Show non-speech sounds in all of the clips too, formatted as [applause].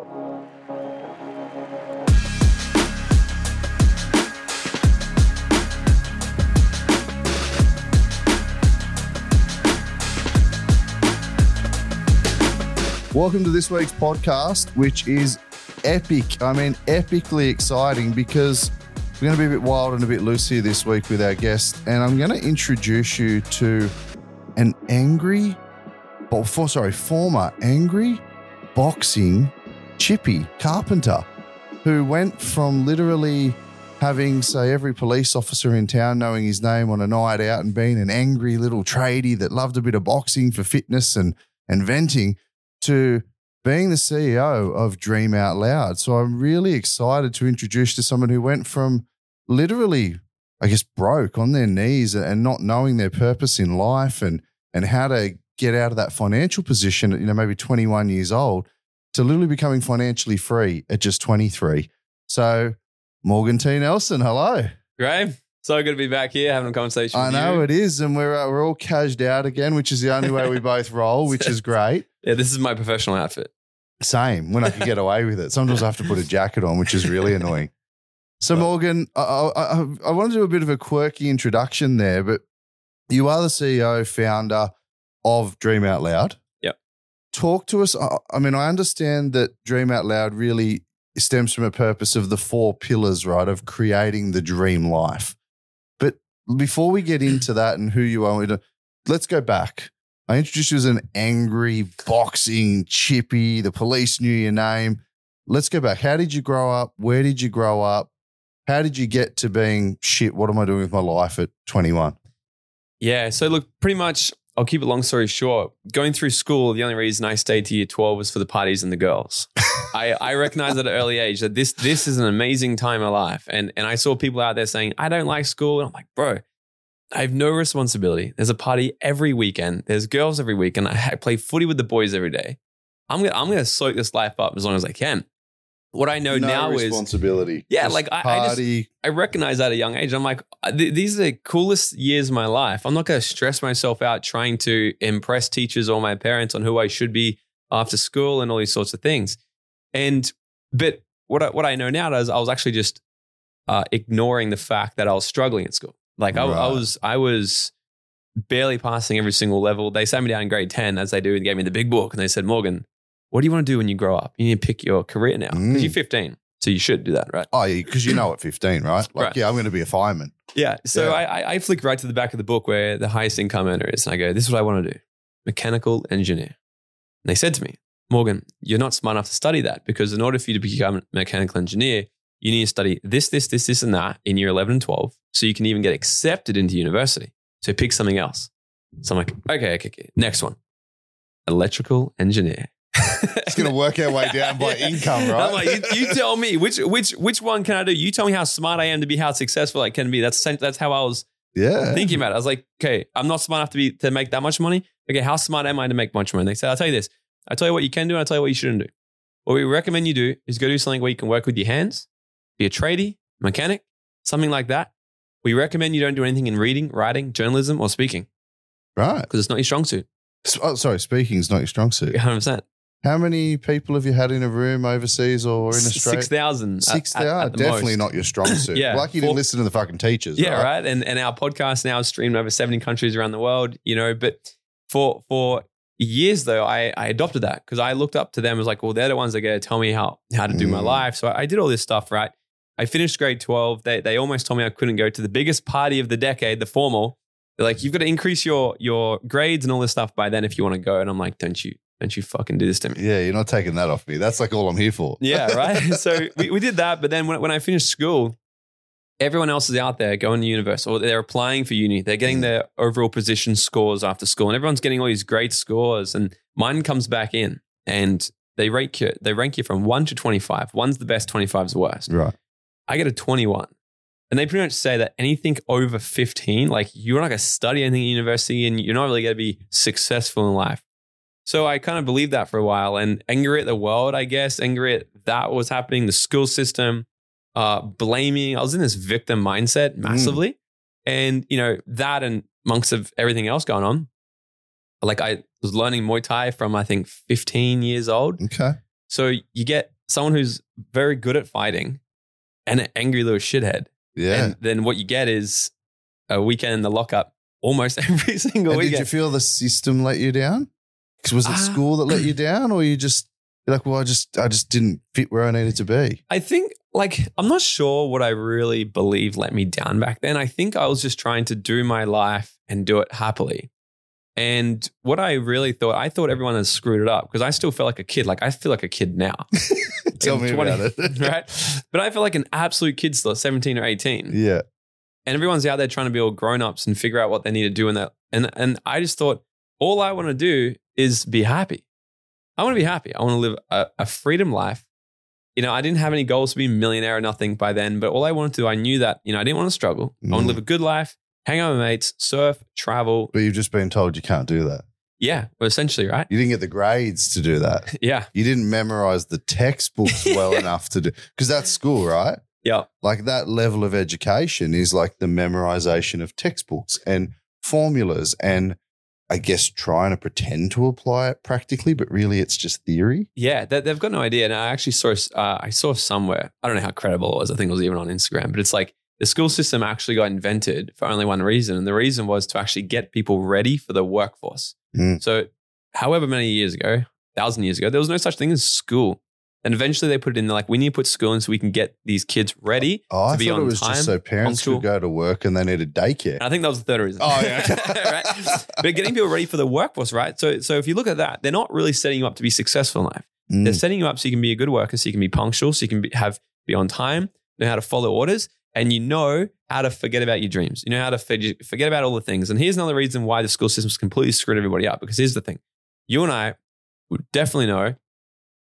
Welcome to this week's podcast, which is epic. I mean, epically exciting because we're going to be a bit wild and a bit loose here this week with our guest. And I'm going to introduce you to an angry, or for, sorry, former angry boxing chippy carpenter who went from literally having, say, every police officer in town knowing his name on a night out and being an angry little tradie that loved a bit of boxing for fitness and, and venting to being the CEO of Dream Out Loud. So I'm really excited to introduce to someone who went from literally, I guess, broke on their knees and not knowing their purpose in life and and how to get out of that financial position you know, maybe 21 years old to literally becoming financially free at just 23. So Morgan T. Nelson, hello. Graham, so good to be back here having a conversation. I know you. it is, and we're uh, we're all cashed out again, which is the only way we [laughs] both roll, which is great. Yeah, this is my professional outfit. Same when I can get away with it. Sometimes I have to put a jacket on, which is really annoying. So Morgan, I, I, I want to do a bit of a quirky introduction there, but you are the CEO, founder of Dream Out Loud. Talk to us. I I mean, I understand that Dream Out Loud really stems from a purpose of the four pillars, right, of creating the dream life. But before we get into that and who you are, let's go back. I introduced you as an angry boxing chippy. The police knew your name. Let's go back. How did you grow up? Where did you grow up? How did you get to being shit? What am I doing with my life at 21? Yeah, so look, pretty much, I'll keep it long story short. Going through school, the only reason I stayed to year 12 was for the parties and the girls. [laughs] I, I recognized at an early age that this this is an amazing time of life. And, and I saw people out there saying, I don't like school. And I'm like, bro, I have no responsibility. There's a party every weekend. There's girls every weekend. I play footy with the boys every day. I'm gonna I'm gonna soak this life up as long as I can. What I know no now is responsibility. Yeah, Just like, I- I just- I recognize that at a young age. I'm like, uh, these are the coolest years of my life. I'm not going to stress myself out trying to impress teachers or my parents on who I should be after school and all these sorts of things. And but what I, what I know now is I was actually just uh, ignoring the fact that I was struggling at school. Like I, I was I was barely passing every single level. They sat me down in grade ten as they do and gave me the big book and they said, Morgan, what do you want to do when you grow up? You need to pick your career now because Mm. you're 15, so you should do that, right? Oh, yeah, because you know at 15, right? Like, Right. yeah, I'm going to be a fireman. Yeah. So Yeah. I, I, I flick right to the back of the book where the highest income earner is. And I go, this is what I want to do mechanical engineer. And they said to me, Morgan, you're not smart enough to study that because in order for you to become a mechanical engineer, you need to study this, this, this, this, and that in year 11 and 12 so you can even get accepted into university. So pick something else. So I'm like, okay, okay, okay. Next one electrical engineer. It's going to work our way down by Yeah. income, right? I'm like, you, you tell me which which which one can I do? You tell me how smart I am to be how successful I can be. That's that's how I was yeah. thinking about it. I was like, okay, I'm not smart enough to be to make that much money. Okay, how smart am I to make much money? They said, I'll tell you this. I tell you what you can do, and I tell you what you shouldn't do. What we recommend you do is go do something where you can work with your hands, be a tradie, mechanic, something like that. We recommend you don't do anything in reading, writing, journalism, or speaking Right. because it's not your strong suit. Oh, sorry, speaking is not your strong suit. 100%. How many people have you had in a room overseas or in Australia? 6,000. Six thousand. at the Definitely most. not your strong suit. [laughs] Yeah. Like you didn't Four- listen to the fucking teachers. Yeah, right. And and our podcast now is streamed over 70 countries around the world, you know, but for for years though, I, I adopted that because I looked up to them as like, well, they're the ones that are going to tell me how how to do my Mm. life. So I did all this stuff, right? I finished grade 12. They they almost told me I couldn't go to the biggest party of the decade, the formal. They're like, you've got to increase your your grades and all this stuff by then if you want to go. And I'm like, don't you don't you fucking do this to me. Yeah, you're not taking that off me. That's like all I'm here for. Yeah, [laughs] right. so we, we did that, but then when, when I finished school, everyone else is out there going to university or they're applying for uni. They're getting Mm. their overall position scores after school, and everyone's getting all these great scores. And mine comes back in, and they rank you. They rank you from one to twenty five. One's the best, twenty five is the worst. Right. I get a twenty one. And they pretty much say that anything over 15, like you're not going to study anything at university and you're not really going to be successful in life. So I kind of believed that for a while and angry at the world, I guess, angry at that was happening, the school system, uh, blaming. I was in this victim mindset massively. And, you know, that and amongst of everything else going on, like I was learning Muay Thai from, I think, 15 years old. Okay. So you get someone who's very good at fighting and an angry little shithead. Yeah. And then what you get is a weekend in the lockup almost [laughs] every single And did you feel the system let you down? 'Cause was it Ah. school that let you down, or you just you're like, well, I just I just didn't fit where I needed to be. I think, like, I'm not sure what I really believe let me down back then. I think I was just trying to do my life and do it happily. And what I really thought, I thought everyone had screwed it up because I still felt like a kid. Like, I feel like a kid now. [laughs] Tell me 20, about it. [laughs] right? But I feel like an absolute kid still, 17 or 18. Yeah. and everyone's out there trying to be all grown ups and figure out what they need to do in that. And and I just thought all I want to do is be happy. I want to be happy. I want to live a, a freedom life. You know, I didn't have any goals to be a millionaire or nothing by then, but all I wanted to do, I knew that, you know, I didn't want to struggle. I want Mm. to live a good life, hang out with mates, surf, travel. But you've just been told you can't do that. Yeah, well, essentially, right? You didn't get the grades to do that. [laughs] Yeah. You didn't memorize the textbooks [laughs] well enough to do because that's school, right? Yeah. Like that level of education is like the memorization of textbooks and formulas and I guess trying to pretend to apply it practically, but really it's just theory. Yeah, they, they've got no idea. And I actually saw, uh, I saw somewhere, I don't know how credible it was. I think it was even on Instagram, but it's like the school system actually got invented for only one reason. And the reason was to actually get people ready for the workforce. Mm. So, however many years ago, thousand years ago, there was no such thing as school. And eventually they put it in there like, we need to put school in so we can get these kids ready. Oh, I To be thought it was time, just so parents could go to work and they needed daycare. And I think that was the third reason. Oh, yeah. [laughs] right? But getting people ready for the workforce, right? So, so if you look at that, they're not really setting you up to be successful in life. Mm. They're setting you up so you can be a good worker, so you can be punctual, so you can be, have be on time, know how to follow orders, and you know how to forget about your dreams. You know how to forget forget about all the things. And here's another reason why the school system's completely screwed everybody up. Because here's the thing: you and I would definitely know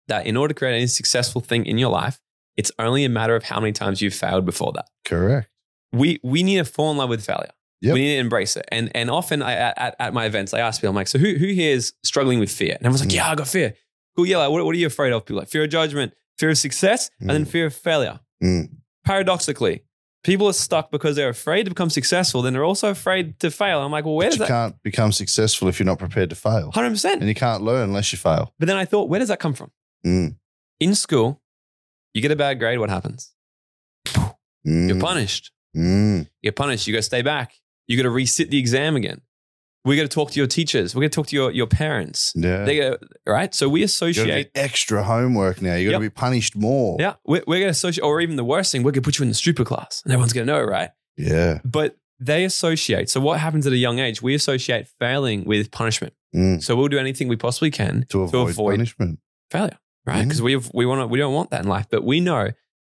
that in order to create any successful thing in your life, it's only a matter of how many times you've failed before that. Correct. We we need to fall in love with failure. Yep. We need to embrace it. And and often I, at, at my events, I ask people, I'm like, so who who here is struggling with fear? And everyone's like, Mm. yeah, I got fear. Cool. Yeah. Like, what, what are you afraid of? People are like fear of judgment, fear of success, and then Mm. fear of failure. Mm. Paradoxically, people are stuck because they're afraid to become successful. Then they're also afraid to fail. I'm like, well, where But does you that? can't become successful if you're not prepared to fail. Hundred percent. And you can't learn unless you fail. But then I thought, where does that come from? Mm. In school, you get a bad grade. What happens? Mm. You're punished. Mm. You're punished. You got to stay back. You got to resit the exam again. We got to talk to your teachers. We got to talk to your, your parents. Yeah. They got right. So we associate. extra homework now. You got to Yep. be punished more. Yeah, we're, we're going to associate, or even the worst thing, we're going to put you in the stupid class, and everyone's going to know, right? Yeah. But they associate. So what happens at a young age? We associate failing with punishment. Mm. So we'll do anything we possibly can To avoid, avoid punishment. failure, right? Because we have, we want we don't want that in life, but we know.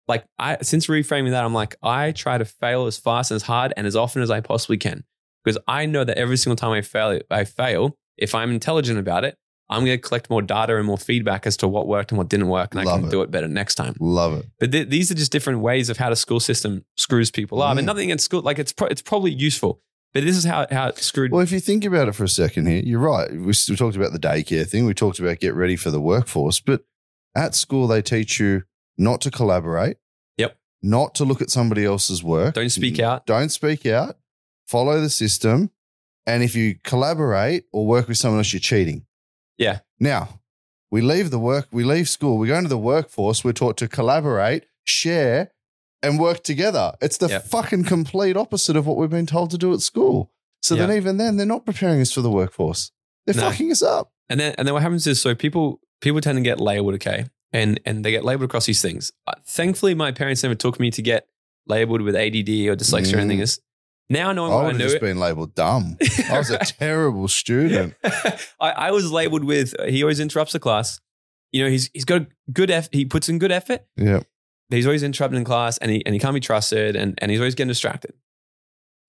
Like I, since reframing that, I'm like, I try to fail as fast and as hard and as often as I possibly can, because I know that every single time I fail, I fail. If I'm intelligent about it, I'm going to collect more data and more feedback as to what worked and what didn't work, and I can it. do it better next time. Love it. But th- these are just different ways of how the school system screws people up, Mm. and nothing against school. Like it's pro- it's probably useful, but this is how how it's screwed. Well, if you think about it for a second here, you're right. We, we talked about the daycare thing. We talked about get ready for the workforce. But at school, they teach you not to collaborate. Yep. Not to look at somebody else's work. Don't speak out. Don't speak out. Follow the system. And if you collaborate or work with someone else, you're cheating. Yeah. Now, we leave the work, we leave school, we go into the workforce, we're taught to collaborate, share, and work together. It's the Yep. fucking complete opposite of what we've been told to do at school. So then, even then, they're not preparing us for the workforce. They're No. fucking us up. And then and then what happens is so people people tend to get labeled, okay, and and they get labeled across these things. Uh, thankfully, my parents never took me to get labeled with ADD or dyslexia or anything. Mm. Is now knowing I what I knew just it. been labeled dumb. I was a [laughs] terrible student. [laughs] I, I was labeled with he always interrupts the class. You know, he's he's got a good eff- he puts in good effort. Yeah. he's always interrupted in class and he and he can't be trusted and, and he's always getting distracted.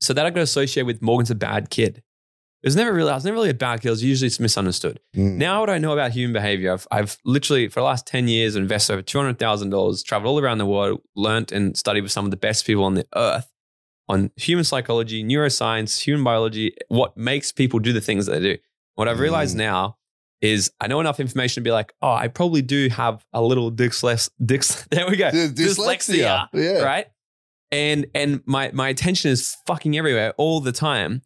So that I got associated with Morgan's a bad kid. It was never really I was never really a bad kid. It was usually it's misunderstood. Mm. Now what I know about human behavior, I've, I've literally for the last 10 years invested over $200,000, traveled all around the world, learnt and studied with some of the best people on the earth on human psychology, neuroscience, human biology, what makes people do the things that they do. What I've realized Mm. now is I know enough information to be like, oh, I probably do have a little dyslex, [laughs] dys, there we go, D- dyslexia. Yeah. right? And and my my attention is fucking everywhere all the time.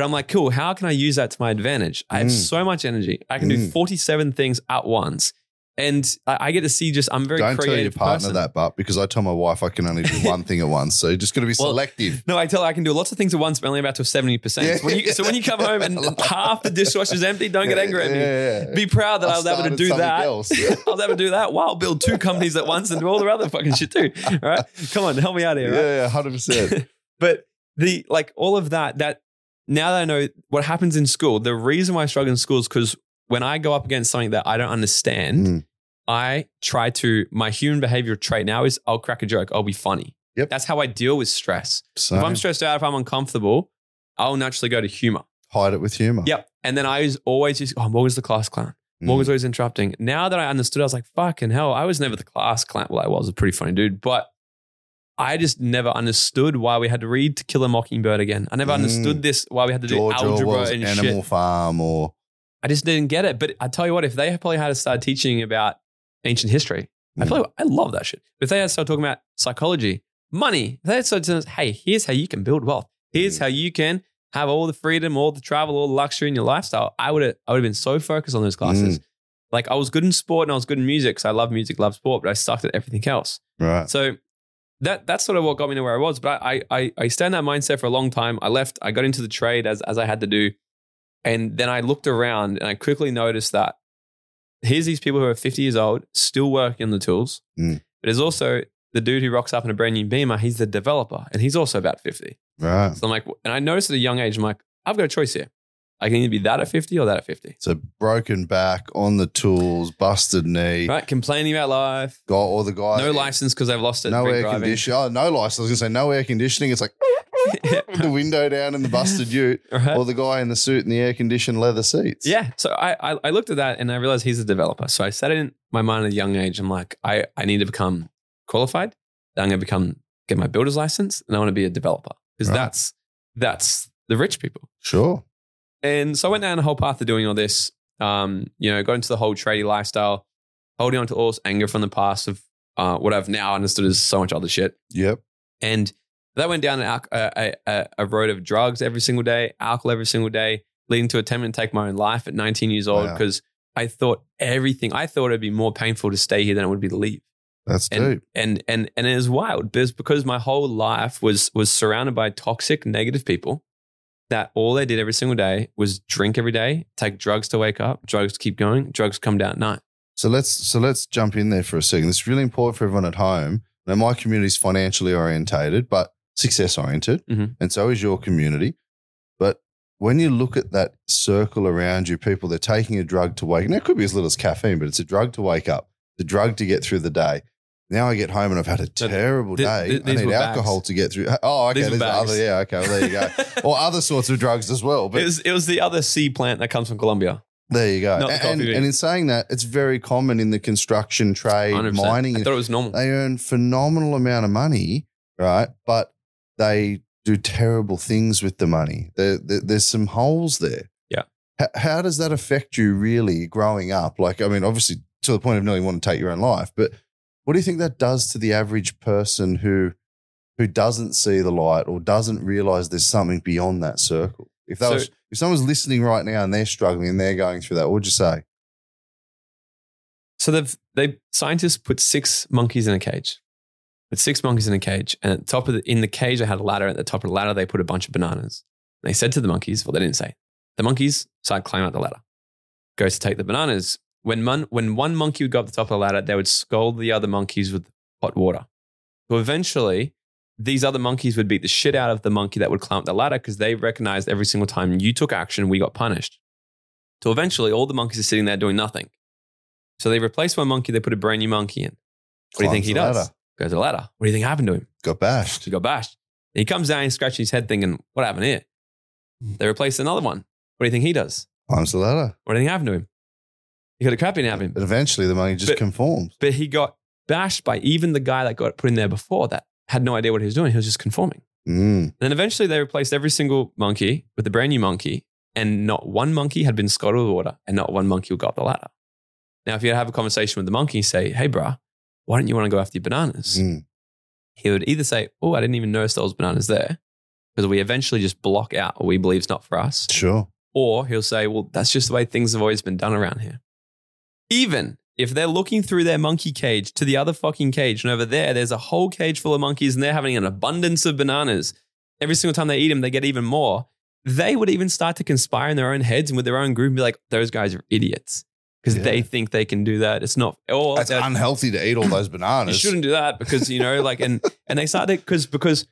But I'm like, cool, how can I use that to my advantage? I have Mm. so much energy. I can do Mm. 47 things at once. and I, I get to see just I'm very Don't tell your partner person. that, but because I tell my wife I can only do one thing at [laughs] once, so you're just got to be Well, selective. No, I tell her I can do lots of things at once, but only about to seventy percent. Yeah. So, when you, so when you come home and [laughs] half the dishwasher's empty, don't get angry at me. Yeah, yeah. Be proud that I, I was [laughs] able to do that. I was able to do that while build two companies at once and do all the other fucking shit too. All right, come on, help me out here. right? Yeah, hundred percent. but the like all of that that now that I know what happens in school, the reason why I struggle in school is because when I go up against something that I don't understand, Mm. I try to my human behavior trait now is I'll crack a joke, I'll be funny. Yep. That's how I deal with stress. So If I'm stressed out, if I'm uncomfortable, I'll naturally go to humor. hide it with humor. Yep. And then I was always just, oh, Morgan's the class clown. Mm. Morgan's always interrupting. Now that I understood, I was like, fucking hell, I was never the class clown. Well, I was a pretty funny dude, but I just never understood why we had to read To Kill a Mockingbird again. I never Mm. understood this, why we had to do George algebra Orwell's and Animal shit. Farm or I just didn't get it. But I tell you what, if they probably had to start teaching about ancient history, I Mm. feel like I love that shit. If they had to start talking about psychology, money, if they had to start telling us, hey, here's how you can build wealth. Here's Mm. how you can have all the freedom, all the travel, all the luxury in your lifestyle. I would have I would have been so focused on those classes. Mm. Like I was good in sport and I was good in music. because I love music, love sport, but I sucked at everything else. right. So that that's sort of what got me to where I was. But I I I stayed in that mindset for a long time. I left, I got into the trade as as I had to do. And then I looked around and I quickly noticed that here's these people who are 50 years old, still working on the tools. Mm. But there's also the dude who rocks up in a brand new Beamer, he's the developer, and he's also about 50. Right. So I'm like, and I noticed at a young age, I'm like, I've got a choice here. I can either be that at 50 or that at 50. So broken back on the tools, busted knee, Right? Complaining about life, got all the guy. no license because they've lost it. No air conditioning. Oh, no license. I was gonna say no air conditioning. It's like [laughs] the window down in the busted ute, Right? or the guy in the suit in the air conditioned leather seats. Yeah. So I, I I looked at that and I realized he's a developer. So I set it in my mind at a young age. I'm like, I, I need to become qualified. Then I'm gonna become get my builder's license and I want to be a developer. Because Right. that's that's the rich people. Sure. And so I went down the whole path of doing all this. Um, you know, got into the whole tradie lifestyle, holding on to all this anger from the past of uh, what I've now understood as so much other shit. Yep. And That went down an a, a, a road of drugs every single day, alcohol every single day, leading to attempting to take my own life at 19 years old Wow. because I thought everything, I thought it'd be more painful to stay here than it would be to leave. That's And, deep. and, and, and it was wild because, because my whole life was, was surrounded by toxic, negative people that all they did every single day was drink every day, take drugs to wake up, drugs to keep going, drugs come down at night. So let's so let's jump in there for a second. It's really important for everyone at home. Now, my community is financially orientated, but success oriented, Mhm. and so is your community. But when you look at that circle around you, people they're taking a drug to wake. Now it could be as little as caffeine, but it's a drug to wake up, the drug to get through the day. Now I get home and I've had a terrible th- day. th- I need alcohol bags. to get through. [laughs] Oh, okay. These bags. other, yeah, okay. Well, there you go. [laughs] or other sorts of drugs as well. But it, was, it was the other sea plant that comes from Colombia. there you go. And, and in saying that, it's very common in the construction trade, 100%. mining. I thought it was normal. they earn phenomenal amount of money, right? But they do terrible things with the money. There, there- there's some holes there. Yeah. H- how does that affect you really growing up? Like, I mean, obviously to the point of nearly wanting to take your own life, but what do you think that does to the average person who who doesn't see the light or doesn't realize there's something beyond that circle? If that So- was if someone's listening right now and they're struggling and they're going through that, what would you say? So they've they scientists put six monkeys in a cage. With six monkeys in a cage, and at the top of the, in the cage they had a ladder. At the top of the ladder they put a bunch of bananas. They said to the monkeys, well they didn't say. The monkeys started climbing up the ladder. Goes to take the bananas. When mon, when one monkey would go up the top of the ladder, they would scold the other monkeys with hot water. So eventually, these other monkeys would beat the shit out of the monkey that would climb up the ladder because they recognized every single time you took action, we got punished. So eventually, all the monkeys are sitting there doing nothing. So they replaced one monkey, they put a brand new monkey in. What do you think he does? ladder. Goes to the ladder. What do you think happened to him? Got bashed. He got bashed. And he comes down, and scratches his head, thinking, "What happened here?" They replaced another one. What do you think he does? Climbs the ladder. What do you think happened to him? He got a crap in out of him. But eventually the money just But- conforms. But he got bashed by even the guy that got put in there before that had no idea what he was doing. He was just conforming. Mm. And then eventually they replaced every single monkey with a brand new monkey, and not one monkey had been scalded with water, and not one monkey would go up the ladder. Now, if you have a conversation with the monkey, say, "Hey, bruh, why don't you want to go after your bananas?" Mm. He would either say, "Oh, I didn't even notice those bananas there," because we eventually just block out what we believe is not for us, Sure. or he'll say, "Well, that's just the way things have always been done around here." Even if they're looking through their monkey cage to the other fucking cage, and over there, there's a whole cage full of monkeys and they're having an abundance of bananas, every single time they eat them, they get even more. They would even start to conspire in their own heads and with their own group and be like, those guys are idiots because Yeah. they think they can do that. It's not, That's they're- unhealthy to eat all those [clears throat] bananas. you shouldn't do that because you know like and and they started because because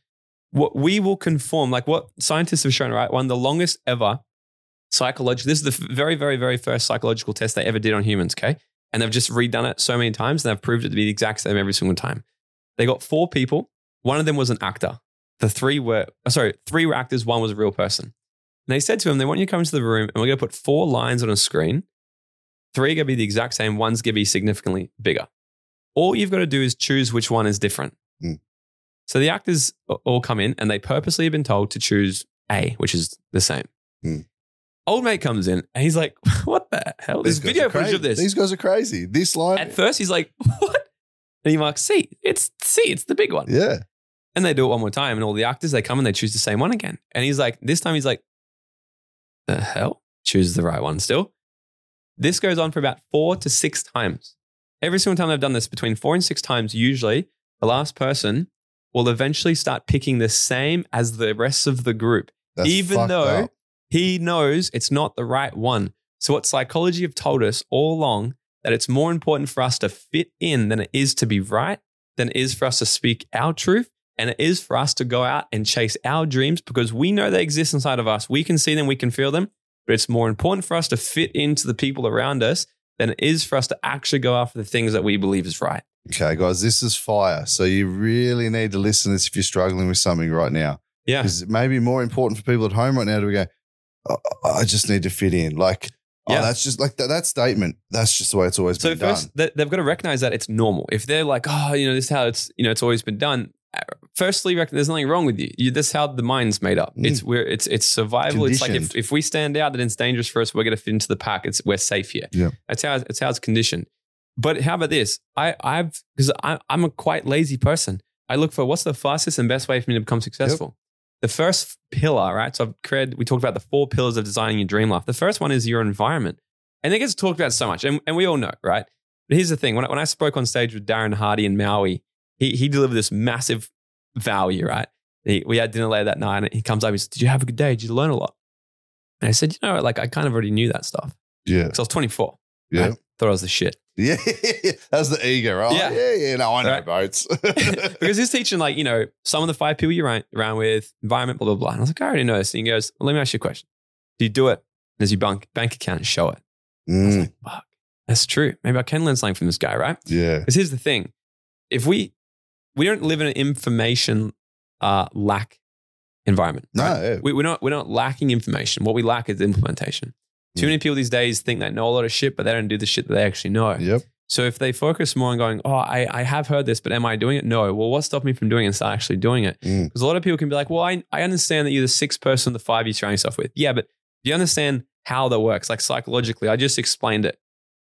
what we will conform like what scientists have shown right one of the longest ever psychological this is the very very very first psychological test they ever did on humans okay and they've just redone it so many times and they've proved it to be the exact same every single time they got four people one of them was an actor the three were oh, sorry three were actors one was a real person and they said to him they want you to come into the room and we're going to put four lines on a screen three are going to be the exact same one's going to be significantly bigger all you've got to do is choose which one is different. Mm. So the actors all come in and they purposely have been told to choose A, which is the same. Mm. Old mate comes in and he's like, [laughs] What the hell? There's These guys video are footage crazy. of this. These guys are crazy. This line. At first, he's like, [laughs] What? And he marks C. It's C. It's the big one. yeah. And they do it one more time. And all the actors, they come and they choose the same one again. And he's like, This time he's like, The hell? Choose the right one still. This goes on for about four to six times. Every single time they've done this, between four and six times, usually the last person will eventually start picking the same as the rest of the group, That's even fucked though up. He knows it's not the right one. So, what psychology have told us all along that it's more important for us to fit in than it is to be right, than it is for us to speak our truth, and it is for us to go out and chase our dreams because we know they exist inside of us. We can see them, we can feel them, but it's more important for us to fit into the people around us than it is for us to actually go after the things that we believe is right. Okay, guys, this is fire. So you really need to listen to this if you're struggling with something right now. Yeah. Because it may be more important for people at home right now to go, "Oh, I just need to fit in. Like, Yeah. oh, that's just like that, that statement. That's just the way it's always So been first, done. they- they've got to recognize that it's normal. If they're like, oh, you know, this is how it's, you know, it's always been done. uh, Firstly, there's nothing wrong with you. you. This is how the mind's made up. Mm. It's where it's it's survival. It's like if, if we stand out, then it's dangerous for us. We're going to fit into the pack. It's we're safe here. Yeah. that's how it's how it's conditioned. But how about this? I I've because I'm a quite lazy person. I look for what's the fastest and best way for me to become successful. The first pillar, right? So I've created. We talked about the four pillars of designing your dream life. The first one is your environment. And it gets talked about so much, and, and we all know, right? But here's the thing: when I, when I spoke on stage with Darren Hardy in Maui, he he delivered this massive value, right? He, we had dinner later that night, and he comes up, he says, "Did you have a good day? Did you learn a lot?" And I said, "You know, like I kind of already knew that stuff Yeah. because I was 24. Yeah. I thought I was the shit." [laughs] Yeah. That's the ego, right? Yeah. Yeah. Yeah. No, I know Right. boats. [laughs] [laughs] because he's teaching like you know some of the five people you're around, around with, environment, blah blah blah. And I was like, I already know this. And he goes, well, "Let me ask you a question. Do you do it? Does your bank bank account show it?" I was Mm, like, "Fuck, that's true. Maybe I can learn something from this guy, right?" yeah. Because here's the thing: if we we don't live in an information uh, lack environment, No. right? yeah. we, we're not we're not lacking information. What we lack is implementation. Too Mm. many people these days think they know a lot of shit, but they don't do the shit that they actually know. Yep. So if they focus more on going, oh, I, I have heard this, but am I doing it? No. Well, what stopped me from doing it and start actually doing it? Mm. Because a lot of people can be like, well, I, I understand that you're the sixth person the five you surround yourself with. Yeah, but do you understand how that works? Like psychologically, I just explained it,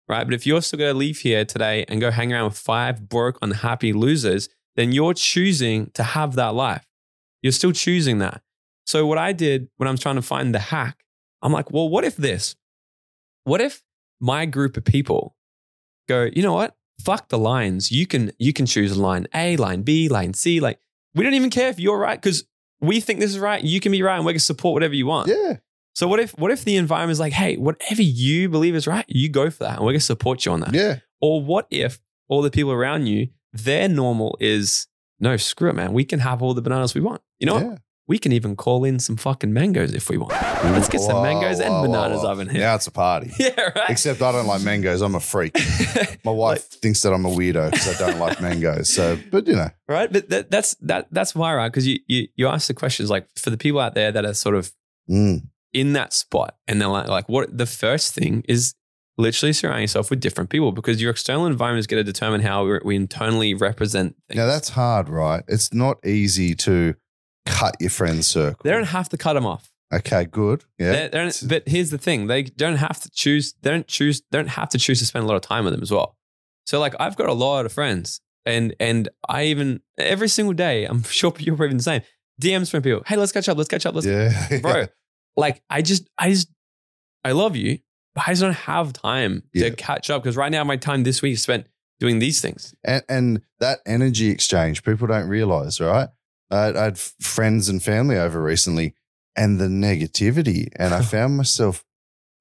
right? But if you're still going to leave here today and go hang around with five broke, unhappy losers, then you're choosing to have that life. You're still choosing that. So what I did when I'm trying to find the hack, I'm like, well, what if this? What if my group of people go, you know what? Fuck the lines. You can you can choose line A, line B, line C. Like we don't even care if you're right because we think this is right. You can be right, and we can support whatever you want. Yeah. So what if what if the environment is like, hey, whatever you believe is right, you go for that, and we're gonna support you on that. Yeah. Or what if all the people around you, their normal is no, screw it, man. We can have all the bananas we want. You know what? yeah. We can even call in some fucking mangoes if we want. Let's get some mangoes and bananas in here. Now it's a party. [laughs] Yeah, right. Except I don't like mangoes. I'm a freak. [laughs] My wife thinks that I'm a weirdo because I don't like mangoes. So, but you know, right? But that, that's that that's why, right? Because you, you you ask the questions like for the people out there that are sort of mm, in that spot, and they're like, like what the first thing is literally surround yourself with different people because your external environment is going to determine how we, we internally represent things. now that's hard, right? It's not easy to cut your friend's circle. they don't have to cut them off. okay, good. Yeah. They- don't- but here's the thing: they don't have to choose. They don't choose. They don't have to choose to spend a lot of time with them as well. So, like, I've got a lot of friends, and and I even every single day, I'm [laughs] sure you're probably the same. DMs from people. Hey, let's catch up. Let's catch up. Let's yeah. [laughs] bro. [laughs] Like I just, I just, I love you, but I just don't have time Yeah. to catch up because right now my time this week is spent doing these things. and, and that energy exchange people don't realize right I, I had friends and family over recently and the negativity and i [laughs] found myself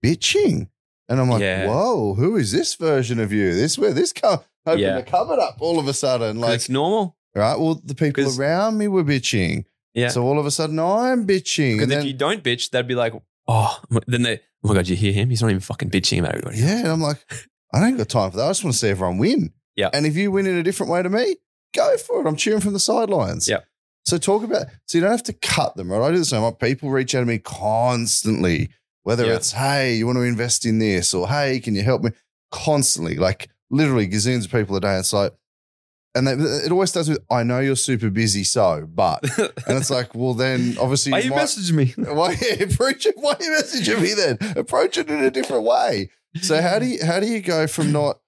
bitching and i'm like Yeah. whoa who is this version of you this where this come opened Yeah. a cupboard up all of a sudden Like it's normal. right well the people around me were bitching Yeah. so all of a sudden i'm bitching Because and if you don't bitch, they'd be like, oh, then they, oh my God, you hear him? He's not even fucking bitching about everybody. yeah and i'm like i don't got time for that i just want to see everyone win Yeah. and if you win in a different way to me go for it i'm cheering from the sidelines Yeah. So talk about so you don't have to cut them, right? I do same. Like, People reach out to me constantly, whether Yeah. it's hey, you want to invest in this, or hey, can you help me? Constantly, like literally gazillions of people a day. It's like, and they, it always starts with, "I know you're super busy, so," but, and it's like, well, then obviously, Why you you might- message me? [laughs] why approach it? Why you messaging me then? Approach it in a different way. So how do you how do you go from not?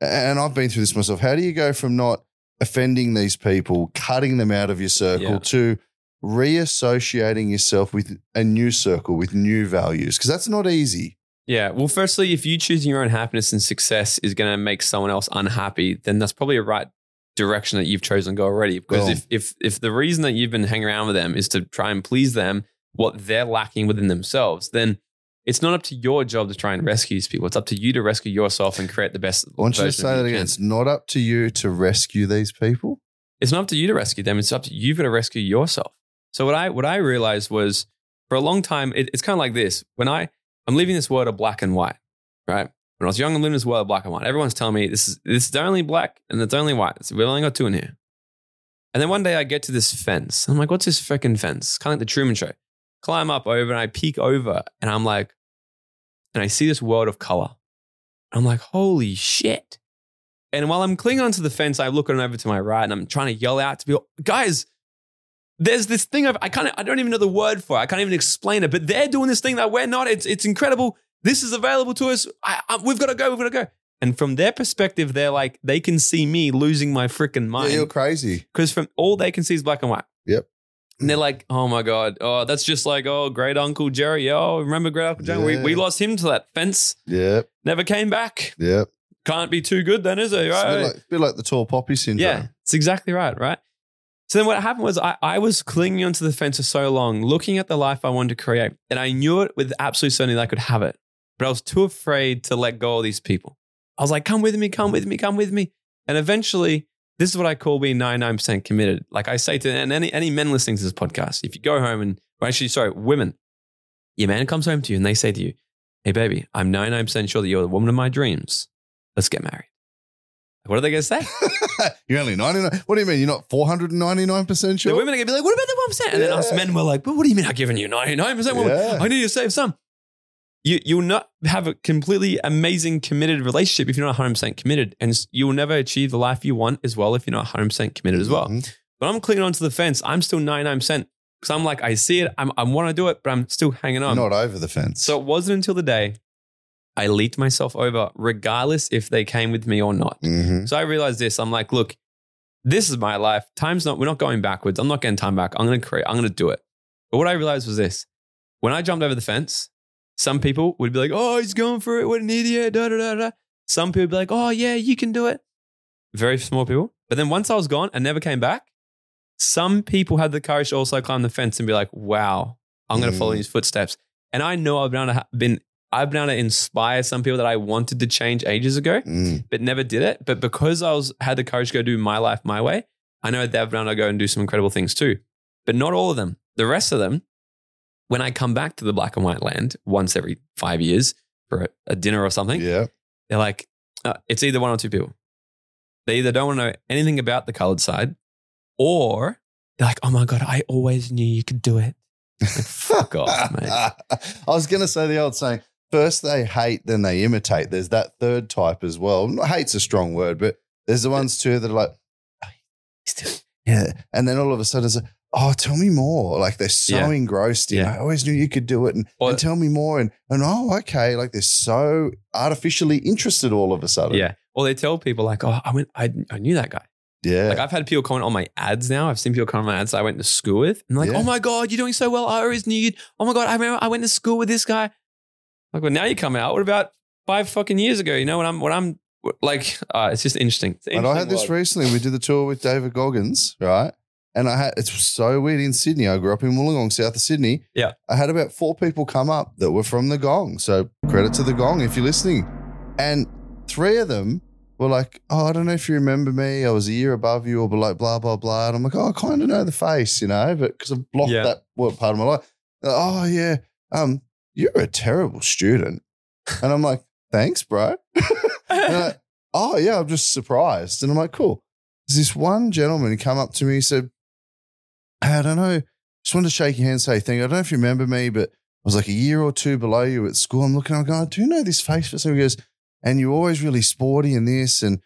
And I've been through this myself. How do you go from not offending these people, cutting them out of your circle, Yeah. to reassociating yourself with a new circle with new values? Because that's not easy. Yeah. Well, firstly, if you choosing your own happiness and success is going to make someone else unhappy, then that's probably a right direction that you've chosen to go already. Because if, if if the reason that you've been hanging around with them is to try and please them, what they're lacking within themselves, then it's not up to your job to try and rescue these people. It's up to you to rescue yourself and create the best. I want you to say that again. It's not up to you to rescue these people. it's not up to you to rescue them. It's up to you've got to rescue yourself. So what I what I realized was for a long time, it, it's kind of like this. When I I'm living this world of black and white, right? When I was young, I'm living this world of black and white. Everyone's telling me this is this is only black and it's only white. So we've only got two in here. And then one day I get to this fence. I'm like, what's this freaking fence? Kind of like the Truman Show. Climb up over and I peek over and I'm like, and I see this world of color. I'm like, holy shit. And while I'm clinging onto the fence, I look over to my right and I'm trying to yell out to people, guys, there's this thing I've, I kind of I don't even know the word for it. I can't even explain it, but they're doing this thing that we're not. It's it's incredible. This is available to us. I, I, we've got to go. We've got to go. And from their perspective, they're like they can see me losing my freaking Yeah, you're mind crazy. because from all they can see is black and white. Yep. And they're like, oh my god, oh that's just like oh great uncle Jerry. Oh remember great uncle Jerry? We Yeah. we lost him to that fence. Yep. Never came back. Yep. Can't be too good then, is it? It's a Right? bit like, bit like the tall poppy syndrome. Yeah, it's exactly right, right? So then what happened was I, I was clinging onto the fence for so long, looking at the life I wanted to create. And I knew it with absolute certainty that I could have it. But I was too afraid to let go of these people. I was like, come with me, come with me, come with me. And eventually, this is what I call being 99% committed. Like I say to and any, any men listening to this podcast, if you go home and, or actually, sorry, women, your man comes home to you and they say to you, hey, baby, I'm 99% sure that you're the woman of my dreams. Let's get married. What are they going to say? [laughs] you're only 99. What do you mean? You're not 499% sure? The women are gonna be like, "What about the one percent?" And then us Yeah. men were like, "But what do you mean? I've given you ninety nine percent? Yeah. I need to save some." You you'll not have a completely amazing committed relationship if you're not one hundred percent committed, and you will never achieve the life you want as well if you're not one hundred percent committed as well. Mhm. But I'm clinging onto the fence. I'm still ninety nine percent because I'm like, I see it, I'm, I want to do it, but I'm still hanging on. not over the fence. So it wasn't until the day I leaped myself over, regardless if they came with me or not. Mhm. So I realized this. I'm like, look, this is my life. Time's not, we're not going backwards. I'm not getting time back. I'm going to create, I'm going to do it. But what I realized was this when I jumped over the fence, some people would be like, oh, he's going for it. What an idiot. Da, da, da, da. Some people would be like, oh, yeah, you can do it. Very small people. But then once I was gone and never came back, some people had the courage to also climb the fence and be like, wow, I'm going to follow Mm. in his footsteps. And I know I've been been, I've been able to inspire some people that I wanted to change ages ago Mm. but never did it. But because I was had the courage to go do my life my way, I know that they've been able to go and do some incredible things too. But not all of them. The rest of them, when I come back to the black and white land once every five years for a, a dinner or something, Yeah. they're like, uh, it's either one or two people. They either don't want to know anything about the colored side, or they're like, oh my god, I always knew you could do it. Like, Fuck [laughs] off, mate. I was going to say the old saying first they hate, then they imitate. There's that third type as well. Hate's a strong word, but there's the ones too that are like, yeah. And then all of a sudden it's like, oh, tell me more. Like they're so Yeah. engrossed in, Yeah. I always knew you could do it. And, Or- and tell me more. And, and oh, okay. Like they're so artificially interested all of a sudden. Yeah. Or they tell people like, oh, I went, I, I knew that guy. Yeah. Like I've had people comment on my ads now. I've seen people comment on my ads that I went to school with. And like, Yeah. oh my God, you're doing so well. I always knew you. Oh my God, I remember I went to school with this guy. Like, well, now you come out. What about five fucking years ago? You know, when I'm, when I'm like, uh, it's just interesting. It's an And I had interesting this recently. We did the tour with David Goggins, right? And I had it's so weird in Sydney. I grew up in Wollongong, south of Sydney. Yeah. I had about four people come up that were from the Gong. So credit to the Gong if you're listening. And three of them were like, "Oh, I don't know if you remember me. I was a year above you, or like blah blah blah." And I'm like, "Oh, I kind of know the face, you know, but because I've blocked Yeah. that part of my life." Like, oh yeah, um, you're a terrible student. And I'm like, "Thanks, bro." [laughs] Like, oh yeah, I'm just surprised. And I'm like, cool. There's this one gentleman who come up to me and said, hey, I don't know, just wanted to shake your hand say thank you. I don't know if you remember me, but I was like a year or two below you at school. I'm looking, I'm going, I do know this face for some. He goes, and you're always really sporty in this, and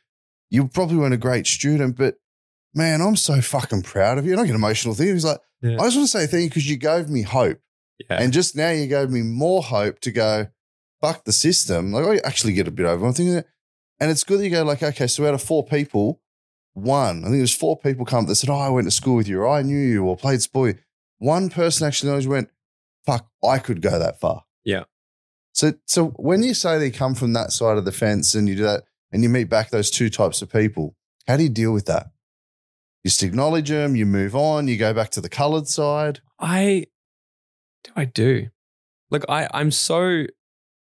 you probably weren't a great student, but man, I'm so fucking proud of you. And I get emotional thing. He's like, Yeah. I just want to say thank you because you gave me hope. Yeah. And just now you gave me more hope to go, fuck the system. Like I actually get a bit over. I'm thinking, and it's good that you go like, okay, so out of four people, one, I think there's four people come that said, oh, I went to school with you, or I knew you, or played sport. One person actually knows went, fuck, I could go that far. Yeah. So, so when you say they come from that side of the fence and you do that, and you meet back those two types of people, how do you deal with that? You just acknowledge them, you move on, you go back to the colored side. I do I do. Look, I I'm so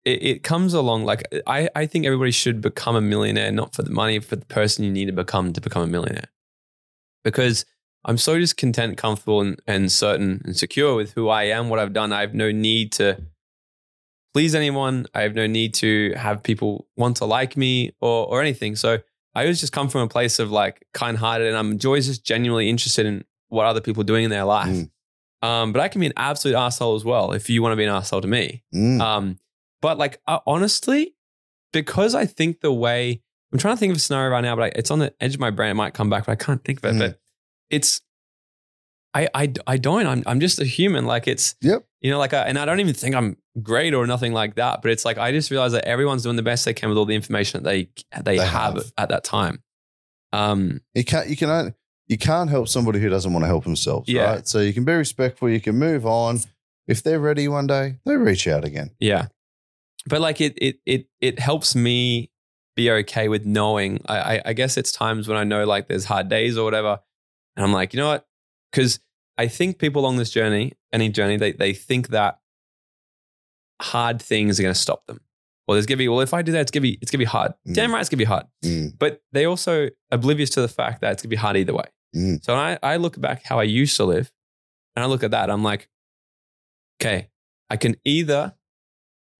it, it comes along like I I think everybody should become a millionaire not for the money, for the person you need to become to become a millionaire. Because I'm so just content, comfortable, and, and certain and secure with who I am, what I've done. I have no need to please anyone. I have no need to have people want to like me or or anything. So I always just come from a place of like kind hearted, and I'm always just genuinely interested in what other people are doing in their life. Mm. Um, but I can be an absolute asshole as well if you want to be an asshole to me. Mm. Um, but like uh, honestly, because I think the way I'm trying to think of a scenario right now, but I, it's on the edge of my brain. It might come back, but I can't think of it. Mm. But it's I I I don't. I'm I'm just a human. Like it's Yep. You know, like I, and I don't even think I'm great or nothing like that. But it's like I just realize that everyone's doing the best they can with all the information that they they, They have, have. at that time. Um, You can't you can you can't help somebody who doesn't want to help themselves, Yeah. right? So you can be respectful, you can move on. If they're ready one day, they reach out again. Yeah. But like it it it it helps me be okay with knowing. I, I I guess it's times when I know like there's hard days or whatever. And I'm like, you know what? Because I think people along this journey, any journey, they they think that hard things are gonna stop them. Well, there's gonna be, well, if I do that, it's gonna be it's gonna be hard. Mm. Damn right it's gonna be hard. Mm, But they also oblivious to the fact that it's gonna be hard either way. mm, So when I, I look back how I used to live and I look at that, I'm like, okay, I can either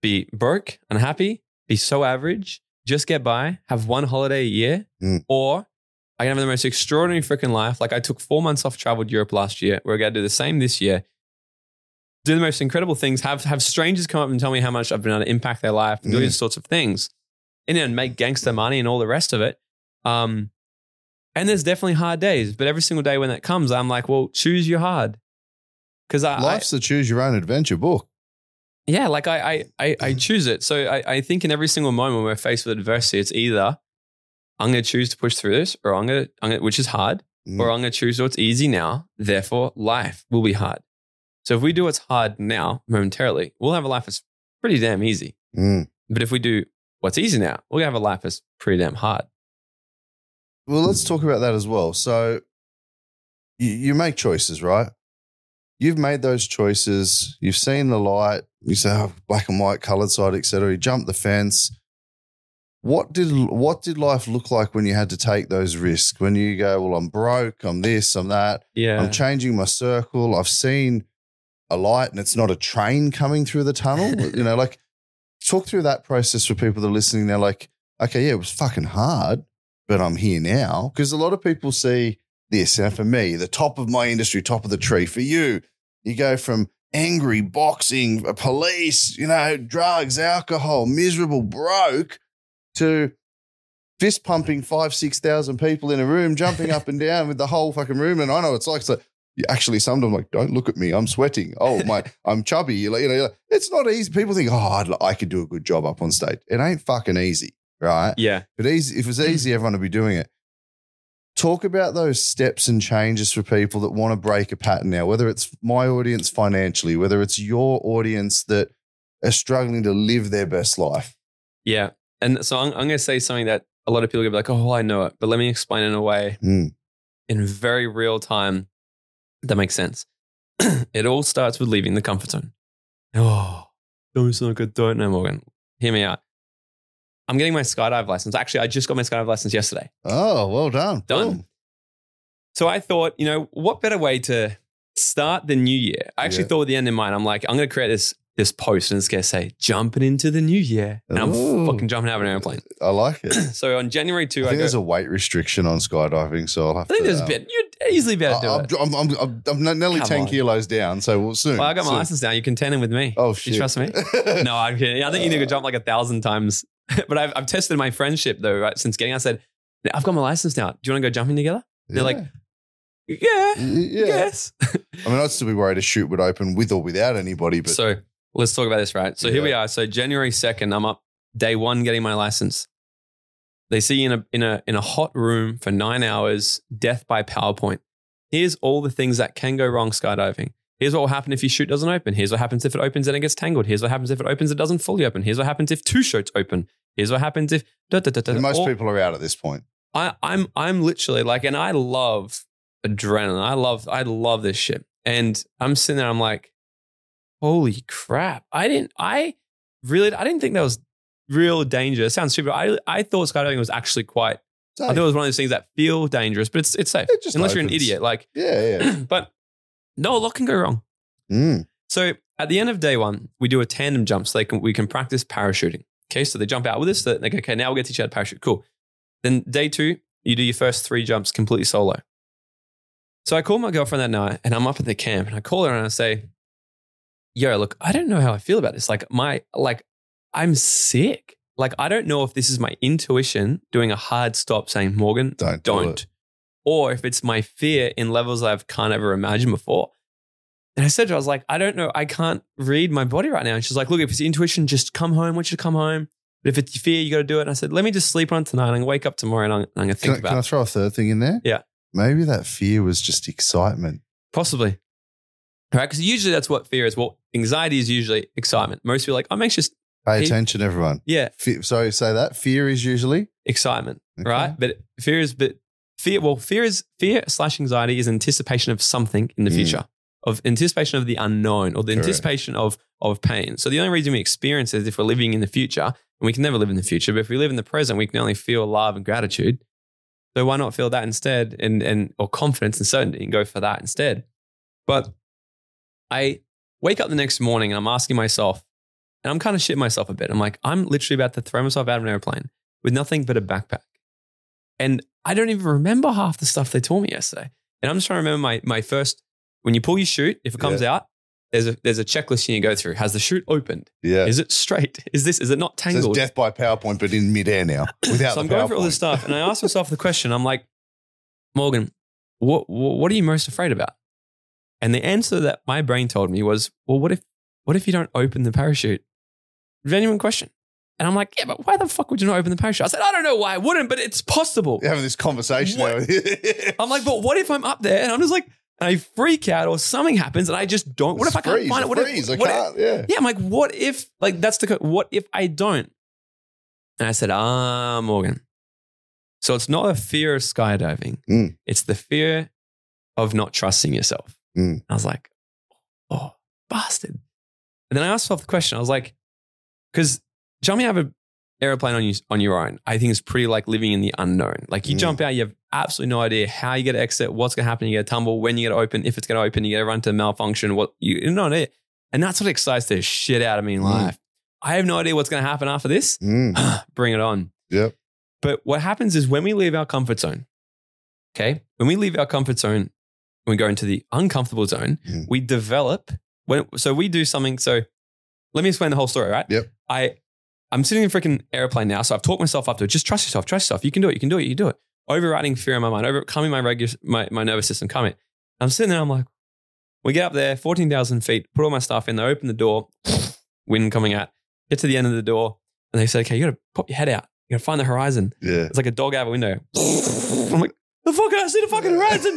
be broke, unhappy, be so average, just get by, have one holiday a year, Mm. or I can have the most extraordinary freaking life. Like I took four months off, traveled Europe last year. We're going to do the same this year. Do the most incredible things. Have have strangers come up and tell me how much I've been able to impact their life and do Mm. these sorts of things, and then make gangster money and all the rest of it. Um, and there's definitely hard days, but every single day when that comes, I'm like, well, choose your hard. Because I, I, Life's the choose your own adventure book. Yeah, like I, I, I, I [laughs] choose it. So I, I think in every single moment we're faced with adversity, it's either I'm going to choose to push through this, or I'm going to, I'm gonna, which is hard, Mm. or I'm going to choose what's easy now. Therefore, life will be hard. So if we do what's hard now, momentarily, we'll have a life that's pretty damn easy. Mm. But if we do what's easy now, to have a life that's pretty damn hard. Well, let's talk about that as well. So you, you make choices, right? You've made those choices. You've seen the light. You say oh, black and white, colored side, etc. You jumped the fence. What did what did life look like when you had to take those risks? When you go, well, I'm broke, I'm this, I'm that, Yeah. I'm changing my circle. I've seen a light, and it's not a train coming through the tunnel. [laughs] you know, like talk through that process for people that are listening. They're like, okay, yeah, it was fucking hard, but I'm here now. Because a lot of people see this. And for me, the top of my industry, top of the tree. For you, you go from angry, boxing, uh, police, you know, drugs, alcohol, miserable, broke, to fist pumping five, 6,000 people in a room, jumping up and down with the whole fucking room. And I know it's like, so you actually sometimes like, don't look at me, I'm sweating. Oh, my, [laughs] I'm chubby. You know, you're like, it's not easy. People think, oh, I'd, I could do a good job up on stage. It ain't fucking easy, right? yeah. But easy, if it was easy, everyone would be doing it. Talk about those steps and changes for people that want to break a pattern now, whether it's my audience financially, whether it's your audience that are struggling to live their best life. Yeah. And so I'm, I'm going to say something that a lot of people are gonna be like, oh, I know it. But let me explain in a way Mm. in very real time that makes sense. [clears throat] it all starts with leaving the comfort zone. Oh, don't sound like a don't know, Morgan. Hear me out. I'm getting my skydive license. Actually, I just got my skydive license yesterday. Oh, well done. Done. So I thought, you know, what better way to start the new year? I actually Yeah. thought with the end in mind. I'm like, I'm going to create this this post and it's going to say, jumping into the new year. And I'm fucking jumping out of an airplane. [clears throat] I like it. [clears throat] So on January 2, I I, think go, there's a weight restriction on skydiving, so I'll have I think to. there's a um, bit. You'd easily be able to do I- it. I'm, I'm, I'm, I'm, I'm nearly Come 10 on. kilos down, so we'll soon. Well, I got my soon. license now. You can tan in with me. Oh, You shit. trust me? [laughs] no, I'm kidding. I think you need to jump like a thousand times. [laughs] but I've, I've tested my friendship though, right? Since getting, I said, I've got my license now. Do you want to go jumping together? They're like, Yeah, yeah. yes. [laughs] I mean, I'd still be worried a chute would open with or without anybody, but so let's talk about this, right? So here we are. So January 2nd, I'm up day one getting my license. They see you in a, in a, in a hot room for nine hours, death by PowerPoint. Here's all the things that can go wrong skydiving. Here's what will happen if your chute doesn't open. Here's what happens if it opens and it gets tangled. Here's what happens if it opens, it doesn't fully open. Here's what happens if two chutes open. Here's what happens if da, da, da, da, most all- people are out at this point. I, I'm I'm literally like, and I love adrenaline. I love I love this shit. And I'm sitting there, I'm like, holy crap! I didn't I really I didn't think that was real danger. It sounds stupid. I I thought skydiving was actually quite. I thought it was one of those things that feel dangerous, but it's it's safe It unless you're an idiot. Like, yeah, yeah. [clears throat] but no, a lot can go wrong. Mm. So at the end of day one, we do a tandem jump so they can, we can practice parachuting. Okay, so they jump out with us. So they go, okay, now we'll get to teach you how to parachute. Cool. Then day two, you do your first three jumps completely solo. So I call my girlfriend that night and I'm up at the camp and I call her and I say, yo, look, I don't know how I feel about this. Like my, like I'm sick. Like I don't know if this is my intuition doing a hard stop saying, Morgan, Don't do don't. it. Or if it's my fear in levels I've can't ever imagine before. And I said to her, I was like, I don't know. I can't read my body right now. And she's like, look, if it's intuition, just come home. I want you to come home. But if it's your fear, you got to do it. And I said, let me just sleep on tonight. I'm going to wake up tomorrow and I'm, I'm going to Can, think I, about can I throw a third thing in there? Yeah. Maybe that fear was just excitement. Possibly. Right? Because usually that's what fear is. Well, anxiety is usually excitement. Most people are like, I'm anxious. Pay attention, everyone. Yeah, Fe- sorry, say that. Fear is usually excitement. Okay. Right? But fear is, but fear, well, fear is, fear slash anxiety is anticipation of something in the Mm. future, of anticipation of the unknown or the Correct. anticipation of, of pain. So the only reason we experience it is if we're living in the future, and we can never live in the future, but if we live in the present, we can only feel love and gratitude. So why not feel that instead and, and or confidence and certainty and go for that instead? But I wake up the next morning and I'm asking myself, and I'm kind of shitting myself a bit. I'm like, I'm literally about to throw myself out of an airplane with nothing but a backpack. And I don't even remember half the stuff they taught me yesterday. And I'm just trying to remember my, my first, when you pull your chute, if it comes out, there's a, there's a checklist you need to go through. Has the chute opened? yeah. Is it straight? Is this, is it not tangled? So it's death by PowerPoint, but in midair now. [coughs] Without so I'm the going through all this stuff, and I ask myself the question. I'm like, Morgan, what what what are you most afraid about? And the answer that my brain told me was, well, what if what if you don't open the parachute? Genuine question. And I'm like, yeah, but why the fuck would you not open the parachute? I said, I don't know why I wouldn't, but it's possible. You're having this conversation there. [laughs] I'm like, but what if I'm up there and I'm just like, and I freak out or something happens and I just don't? What if I can't freeze, find it? What if- freeze, I what if- can't. yeah. yeah, I'm like, what if, like, that's the, what if I don't? And I said, ah, Morgan. So it's not a fear of skydiving, Mm. it's the fear of not trusting yourself. Mm. I was like, oh, bastard. And then I asked myself the question, I was like, because jumping out of an airplane on, you, on your own, I think is pretty like living in the unknown. Like you Mm. jump out, you have absolutely no idea how you get to exit, what's going to happen, you get to tumble, when you get to open, if it's going to open, you get to run to malfunction, what you, you know, idea. And that's what excites the shit out of me in Mm. life. I have no idea what's going to happen after this. Mm. [gasps] Bring it on. Yep. But what happens is when we leave our comfort zone, okay, when we leave our comfort zone, when we go into the uncomfortable zone, Mm. we develop. When, so we do something. So let me explain the whole story, right? Yep. I, I'm sitting in a freaking airplane now. So I've talked myself up to it. Just trust yourself, trust yourself. You can do it. You can do it. You can do it. Overriding fear in my mind, overcoming my regular, my, my nervous system, coming. I'm sitting there. I'm like, we get up there, 14,000 feet, put all my stuff in. They open the door, [sniffs] wind coming out, get to the end of the door. And they say, okay, you got to pop your head out. You got to find the horizon. Yeah. It's like a dog out of a window. [sniffs] I'm like, the fuck, I see the fucking horizon.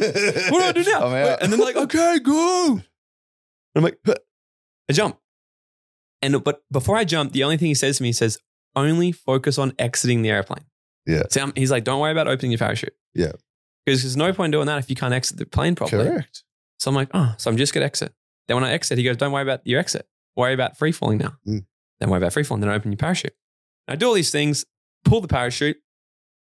What do I do now? [laughs] And then they're like, okay, go. And I'm like, I jump. And but before I jump, the only thing he says to me, he says, only focus on exiting the airplane. Yeah. So I'm- he's like, don't worry about opening your parachute. Yeah. Because there's no point doing that if you can't exit the plane properly. Correct. So I'm like, oh, so I'm just gonna exit. Then when I exit, he goes, don't worry about your exit. Worry about free falling now. Mm. Then worry about free falling. Then I open your parachute. I do all these things, pull the parachute,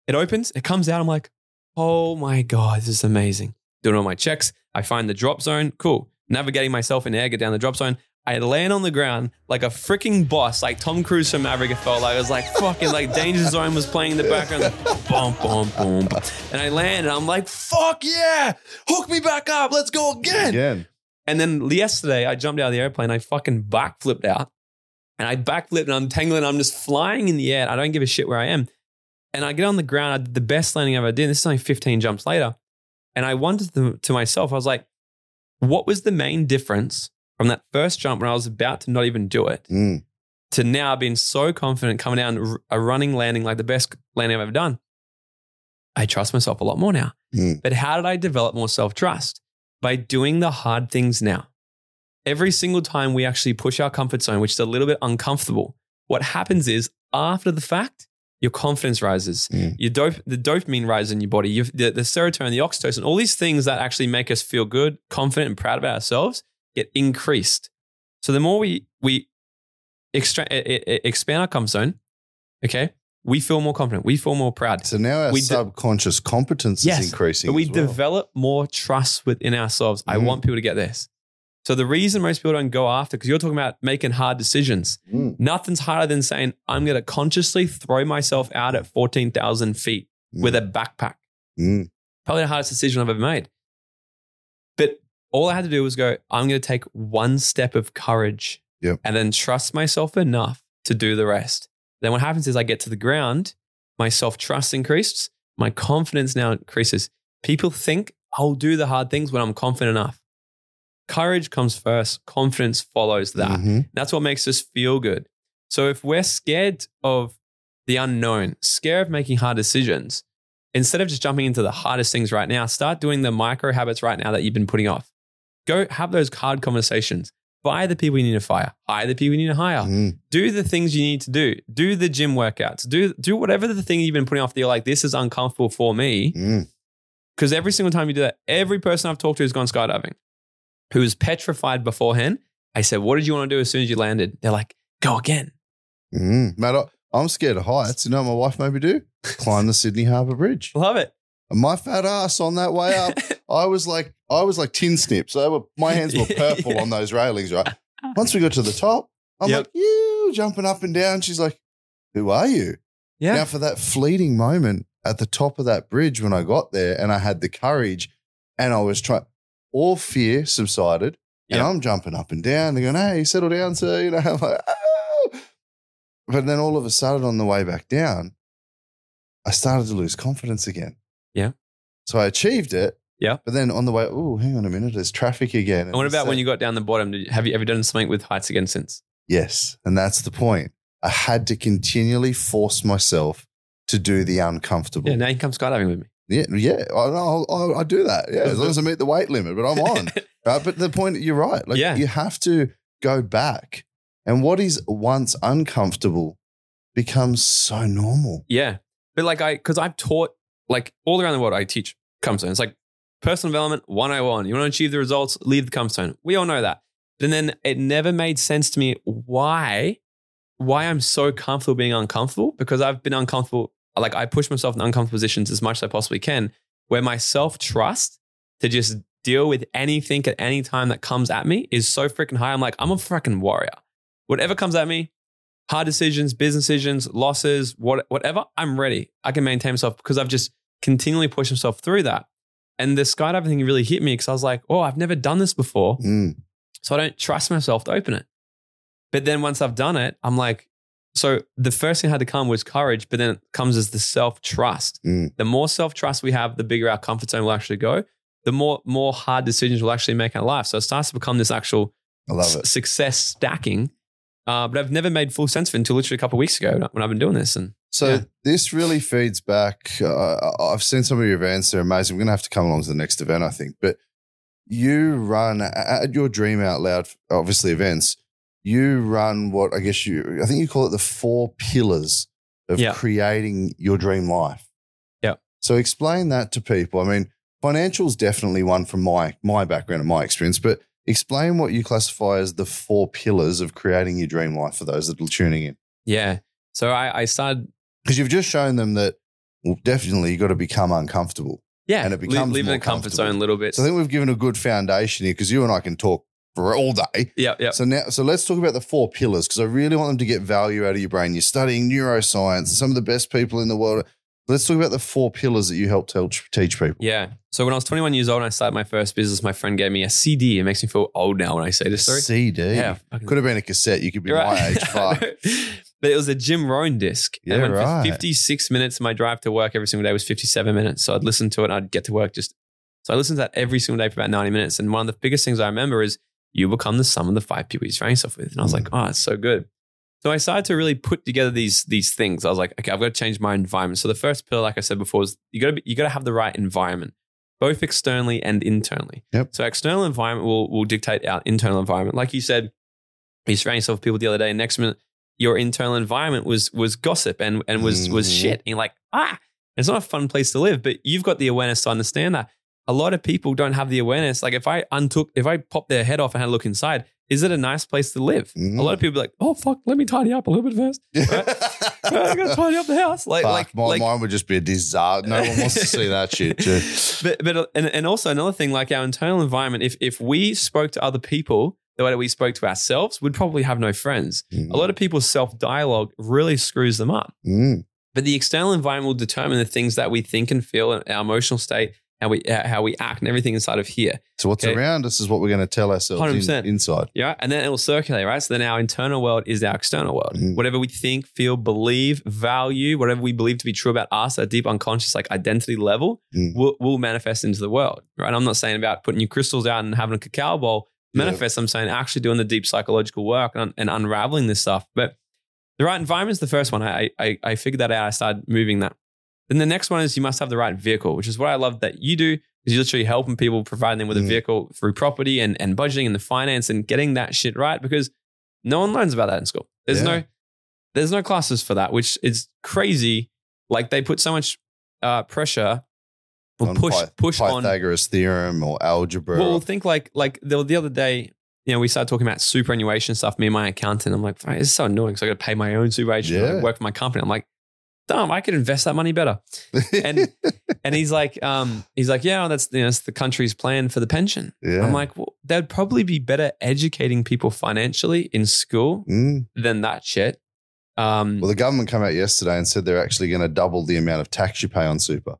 it opens, it comes out. I'm like, oh my God, this is amazing. Doing all my checks. I find the drop zone. Cool. Navigating myself in air, get down the drop zone. I land on the ground like a freaking boss, like Tom Cruise from Maverick. It felt like I was like fucking like Danger Zone was playing in the background, like, boom, boom, boom, boom. and I land and I'm like, fuck yeah, hook me back up, let's go again. Again. And then yesterday, I jumped out of the airplane. I fucking backflipped out, and I backflipped, and I'm tangling. I'm just flying in the air. I don't give a shit where I am. And I get on the ground. I did the best landing I ever did. This is only 15 jumps later, and I wondered to, to myself, I was like, what was the main difference from that first jump when I was about to not even do it Mm. to now being so confident coming down a running landing like the best landing I've ever done? I trust myself a lot more now. Mm. But how did I develop more self trust? By doing the hard things now. Every single time we actually push our comfort zone, which is a little bit uncomfortable, what happens is after the fact, your confidence rises. Mm. Your dope, the dopamine rises in your body. You, the, the serotonin, the oxytocin, all these things that actually make us feel good, confident, and proud about ourselves get increased. So the more we we extra- expand our comfort zone, okay, we feel more confident. We feel more proud. So now our We de- subconscious competence Yes, is increasing. But we well. develop more trust within ourselves. I Mm. want people to get this. So the reason most people don't go after, because you're talking about making hard decisions. Mm. Nothing's harder than saying, I'm going to consciously throw myself out at 14,000 feet with a backpack. Mm. Probably the hardest decision I've ever made. All I had to do was go, I'm going to take one step of courage Yep. and then trust myself enough to do the rest. Then what happens is I get to the ground, my self trust increases, my confidence now increases. People think I'll do the hard things when I'm confident enough. Courage comes first, confidence follows that. Mhm. That's what makes us feel good. So if we're scared of the unknown, scared of making hard decisions, instead of just jumping into the hardest things right now, start doing the micro habits right now that you've been putting off. Go have those hard conversations. Fire the people you need to fire. Hire the people you need to hire. Mm. Do the things you need to do. Do the gym workouts. Do do whatever the thing you've been putting off that you're like, this is uncomfortable for me. Mm. Because every single time you do that, every person I've talked to who's gone skydiving, who was petrified beforehand, I said, What did you want to do as soon as you landed? They're like, Go again. Mm. Mate, I'm scared of heights. You know what my wife made me do? [laughs] Climb the Sydney Harbour Bridge. Love it. My fat ass on that way up, [laughs] I was like, I was like tin snips. They were, my hands were [laughs] purple Yeah. on those railings, right? Once we got to the top, I'm Yep. like, you jumping up and down. She's like, who are you? yeah. Now, for that fleeting moment at the top of that bridge when I got there and I had the courage and I was trying, all fear subsided and I'm jumping up and down. They're going, hey, settle down, sir. You know, [laughs] I'm like, oh. But then all of a sudden on the way back down, I started to lose confidence again. Yeah. So I achieved it. Yeah. But then on the way, oh, hang on a minute, there's traffic again. And what about when you got down the bottom? Did, have you ever done something with heights again since? Yes. And that's the point. I had to continually force myself to do the uncomfortable. Yeah, now you come skydiving with me. Yeah, yeah, I, I, I, I do that. Yeah, as long as I meet the weight limit, but I'm on. [laughs] right? But the point, you're right. Like Yeah. you have to go back, and what is once uncomfortable becomes so normal. Yeah. But like I, because I've taught like all around the world, I teach comfort zone. It's like personal development 101. You want to achieve the results, leave the comfort zone. We all know that. And then it never made sense to me why, why I'm so comfortable being uncomfortable because I've been uncomfortable. Like I push myself in uncomfortable positions as much as I possibly can, where my self trust to just deal with anything at any time that comes at me is so freaking high. I'm like, I'm a freaking warrior. Whatever comes at me, hard decisions, business decisions, losses, what, whatever, I'm ready. I can maintain myself because I've just continually pushed myself through that. And the skydiving thing really hit me because I was like, oh, I've never done this before. Mm, So I don't trust myself to open it. But then once I've done it, I'm like, so the first thing that had to come was courage, but then it comes as the self trust. Mm. The more self trust we have, the bigger our comfort zone will actually go. The more more hard decisions we'll actually make in our life. So it starts to become this actual I love s- success stacking. Uh, but I've never made full sense of it until literally a couple of weeks ago when I've been doing this. And So Yeah. this really feeds back. Uh, I've seen some of your events; they're amazing. We're going to have to come along to the next event, I think. But you run at your Dream Out Loud, obviously events. you run what I guess you, I think you call it the four pillars of Yeah. creating your dream life. Yeah. So explain that to people. I mean, financial is definitely one from my my background and my experience, but explain what you classify as the four pillars of creating your dream life for those that are tuning in. Yeah. So I, I started, Because you've just shown them that well, definitely you got to become uncomfortable. yeah, And it becomes more in a comfort zone a little bit. So I think we've given a good foundation here because you and I can talk for all day. yeah, yeah. So now, so let's talk about the four pillars because I really want them to get value out of your brain. You're studying neuroscience, some of the best people in the world. Let's talk about the four pillars that you help tell, teach people. Yeah. So when I was 21 years old and I started my first business, my friend gave me a CD. It makes me feel old now when I say this story. CD. Yeah. Could have been a cassette. You could be You're my age. [laughs] But it was a Jim Rohn disc. Yeah, and right. 56 minutes of my drive to work every single day was 57 minutes. So I'd listen to it and I'd get to work just. So I listened to that every single day for about 90 minutes. And one of the biggest things I remember is you become the sum of the five people you surround yourself with. And I was Mm. like, oh, it's so good. So I started to really put together these these things. I was like, okay, I've got to change my environment. So the first pillar, like I said before, is you got to be, you got to have the right environment, both externally and internally. Yep. So external environment will will dictate our internal environment. Like you said, you surround yourself with people the other day, and next minute your internal environment was was gossip and and was was Mhm. shit. And you're like, ah, it's not a fun place to live. But you've got the awareness to understand that. A lot of people don't have the awareness. Like if I untook, if I popped their head off and had a look inside, is it a nice place to live? Mhm. A lot of people are like, oh fuck, let me tidy up a little bit first. [laughs] I gotta tidy up the house. Like, Fuck, like, my, like, mine would just be a disaster. No one wants to see that [laughs] shit. Too. but but and, and also another thing, like our internal environment, if if we spoke to other people the way that we spoke to ourselves, we'd probably have no friends. A lot of people's self dialogue really screws them up. Mm. But the external environment will determine the things that we think and feel, and our emotional state, how we uh, how we act, and everything inside of here. So what's Okay. around us is what we're going to tell ourselves in- 100%. inside. Yeah, and then it will circulate, right? So then our internal world is our external world. Mhm. Whatever we think, feel, believe, value, whatever we believe to be true about us, at a deep unconscious like identity level, Mm. will, will manifest into the world, right? I'm not saying about putting your crystals out and having a cacao bowl Yeah. manifest. I'm saying actually doing the deep psychological work and, and unraveling this stuff. But the right environment is the first one. I, I I figured that out. I started moving that. Then the next one is you must have the right vehicle, which is what I love that you do. Is you're literally helping people, providing them with a Mm. vehicle through property and, and budgeting and the finance and getting that shit right because no one learns about that in school. There's Yeah. no there's no classes for that, which is crazy. Like they put so much uh, pressure or On push Py- push on Pythagoras theorem or algebra. well, think like like the, the other day, you know, we started talking about superannuation stuff. Me and my accountant, I'm like, "Fuck, this is so annoying. So I got to pay my own superannuation. Yeah. work for my company. I'm like, dumb. I could invest that money better. And [laughs] and he's like, um, he's like, yeah, that's you know, that's the country's plan for the pension. yeah. I'm like, well, they'd probably be better educating people financially in school Mm. than that shit. Um, Well, the government came out yesterday and said they're actually going to double the amount of tax you pay on super.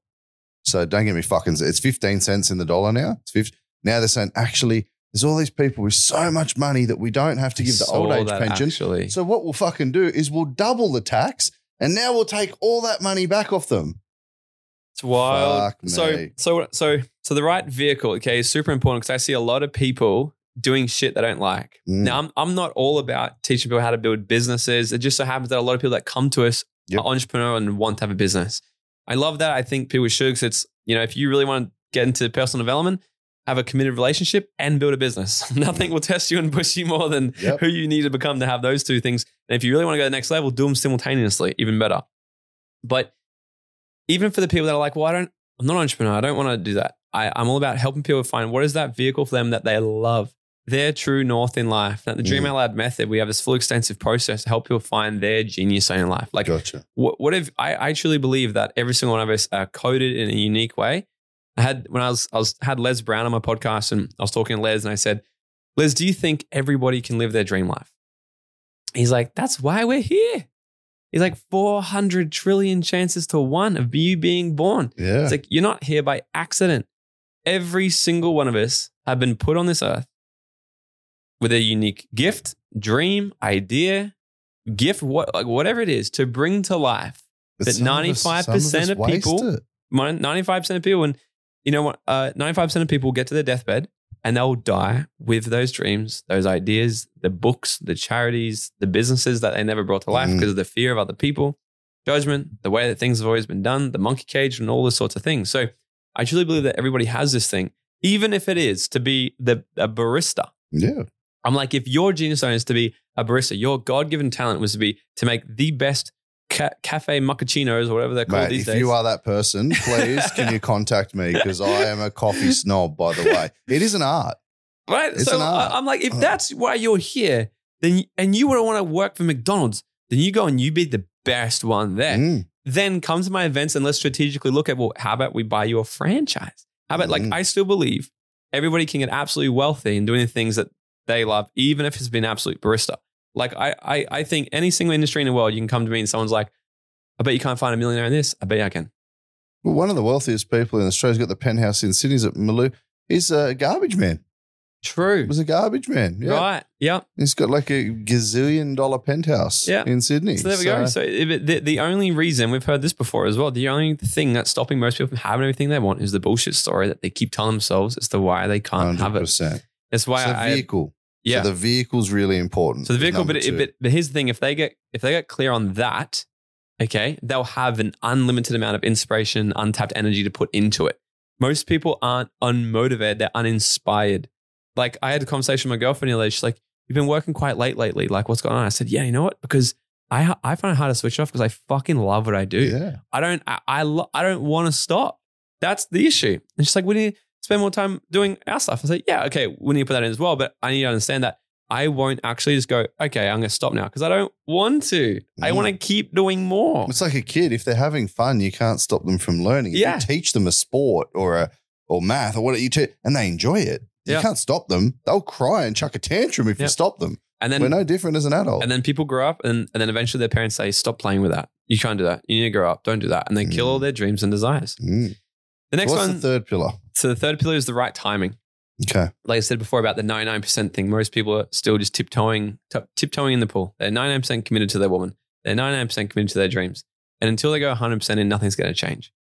So don't get me fucking. It's fifteen cents in the dollar now. It's 50, now they're saying actually there's all these people with so much money that we don't have to give the old age pension. Actually, So what we'll fucking do is we'll double the tax, and now we'll take all that money back off them. It's wild. Fuck so me. so so so the right vehicle, okay, is super important because I see a lot of people doing shit they don't like. Mm. Now I'm I'm not all about teaching people how to build businesses. It just so happens that a lot of people that come to us Yep. are entrepreneur and want to have a business. I love that. I think people should because it's you know if you really want to get into personal development, have a committed relationship and build a business. [laughs] Nothing will test you and push you more than Yep. who you need to become to have those two things. And if you really want to go to the next level, do them simultaneously, even better. But even for the people that are like, well, I don't, I'm not an entrepreneur. I don't want to do that. I, I'm all about helping people find what is that vehicle for them that they love, their true north in life. Now, the Dream Mm. Out Loud method, we have this full extensive process to help people find their genius in life. Like, Gotcha. what, what if I, I truly believe that every single one of us are coded in a unique way. I had when I was I was had Les Brown on my podcast and I was talking to Les and I said, Les, do you think everybody can live their dream life? He's like, that's why we're here. He's like 400 trillion chances to one of you being born. Yeah. It's like you're not here by accident. Every single one of us have been put on this earth with a unique gift, dream, idea, gift, what like whatever it is to bring to life But that some of us- 95% of people- it. 95% of people, and you know what? Uh, 95% of people get to their deathbed and they'll die with those dreams, those ideas, the books, the charities, the businesses that they never brought to life Mhm. because of the fear of other people, judgment, the way that things have always been done, the monkey cage, and all those sorts of things. So I truly believe that everybody has this thing, even if it is to be the a barista. Yeah. I'm like, if your genius zone is to be a barista, your God given talent was to be to make the best ca- cafe macchiatos or whatever they're called Mate, these if days. you are that person, please can you contact me [laughs] because I am a coffee snob. By the way, it is an art. right? it's so an art. I- I'm like, if that's why you're here, then and you would want to work for McDonald's, then you go and you be the best one there. Mm. Then come to my events and let's strategically look at well, how about we buy you a franchise? How about like Mm. I still believe everybody can get absolutely wealthy and doing the things that they love, even if it's been absolute barista. Like I, I, I think any single industry in the world, you can come to me and someone's like, I bet you can't find a millionaire in this. I bet you I can. Well, one of the wealthiest people in Australia's got the penthouse in Sydney's at Maloo. He's a garbage man. True. He was a garbage man. Yeah. Right. Yep. He's got like a gazillion dollar penthouse Yeah. in Sydney. So there we go. So the, the only reason we've heard this before as well, the only thing that's stopping most people from having everything they want is the bullshit story that they keep telling themselves as to why they can't have it. 100%. That's why so I, vehicle. Yeah. So the vehicle's really important. So the vehicle, but, it, but but here's the thing: if they get if they get clear on that, okay, they'll have an unlimited amount of inspiration, untapped energy to put into it. Most people aren't unmotivated; they're uninspired. Like I had a conversation with my girlfriend the other day. She's like, "You've been working quite late lately. Like, what's going on?" I said, "Yeah, you know what? Because I I find it hard to switch off because I fucking love what I do. yeah. I don't I I, lo- I don't want to stop. That's the issue." And she's like, "We need to spend more time doing our stuff." I say, "Yeah, okay, we need to put that in as well, but I need to understand that." I won't actually just go, okay, I'm going to stop now because I don't want to. I Mm. want to keep doing more. It's like a kid. If they're having fun, you can't stop them from learning. If Yeah. you teach them a sport or a or math or what you teach, and they enjoy it, you Yeah. can't stop them. They'll cry and chuck a tantrum if Yeah. you stop them. And then, We're no different as an adult. and then people grow up and, and then eventually their parents say, stop playing with that. You can't do that. You need to grow up. Don't do that. And they kill Mm. all their dreams and desires. Mm. The next What's one. the third pillar? So the third pillar is the right timing. Okay. like I said before about the 99% thing, most people are still just tiptoeing, t- tiptoeing in the pool. They're 99% committed to their woman. They're 99% committed to their dreams. And until they go 100% in, nothing's going to change.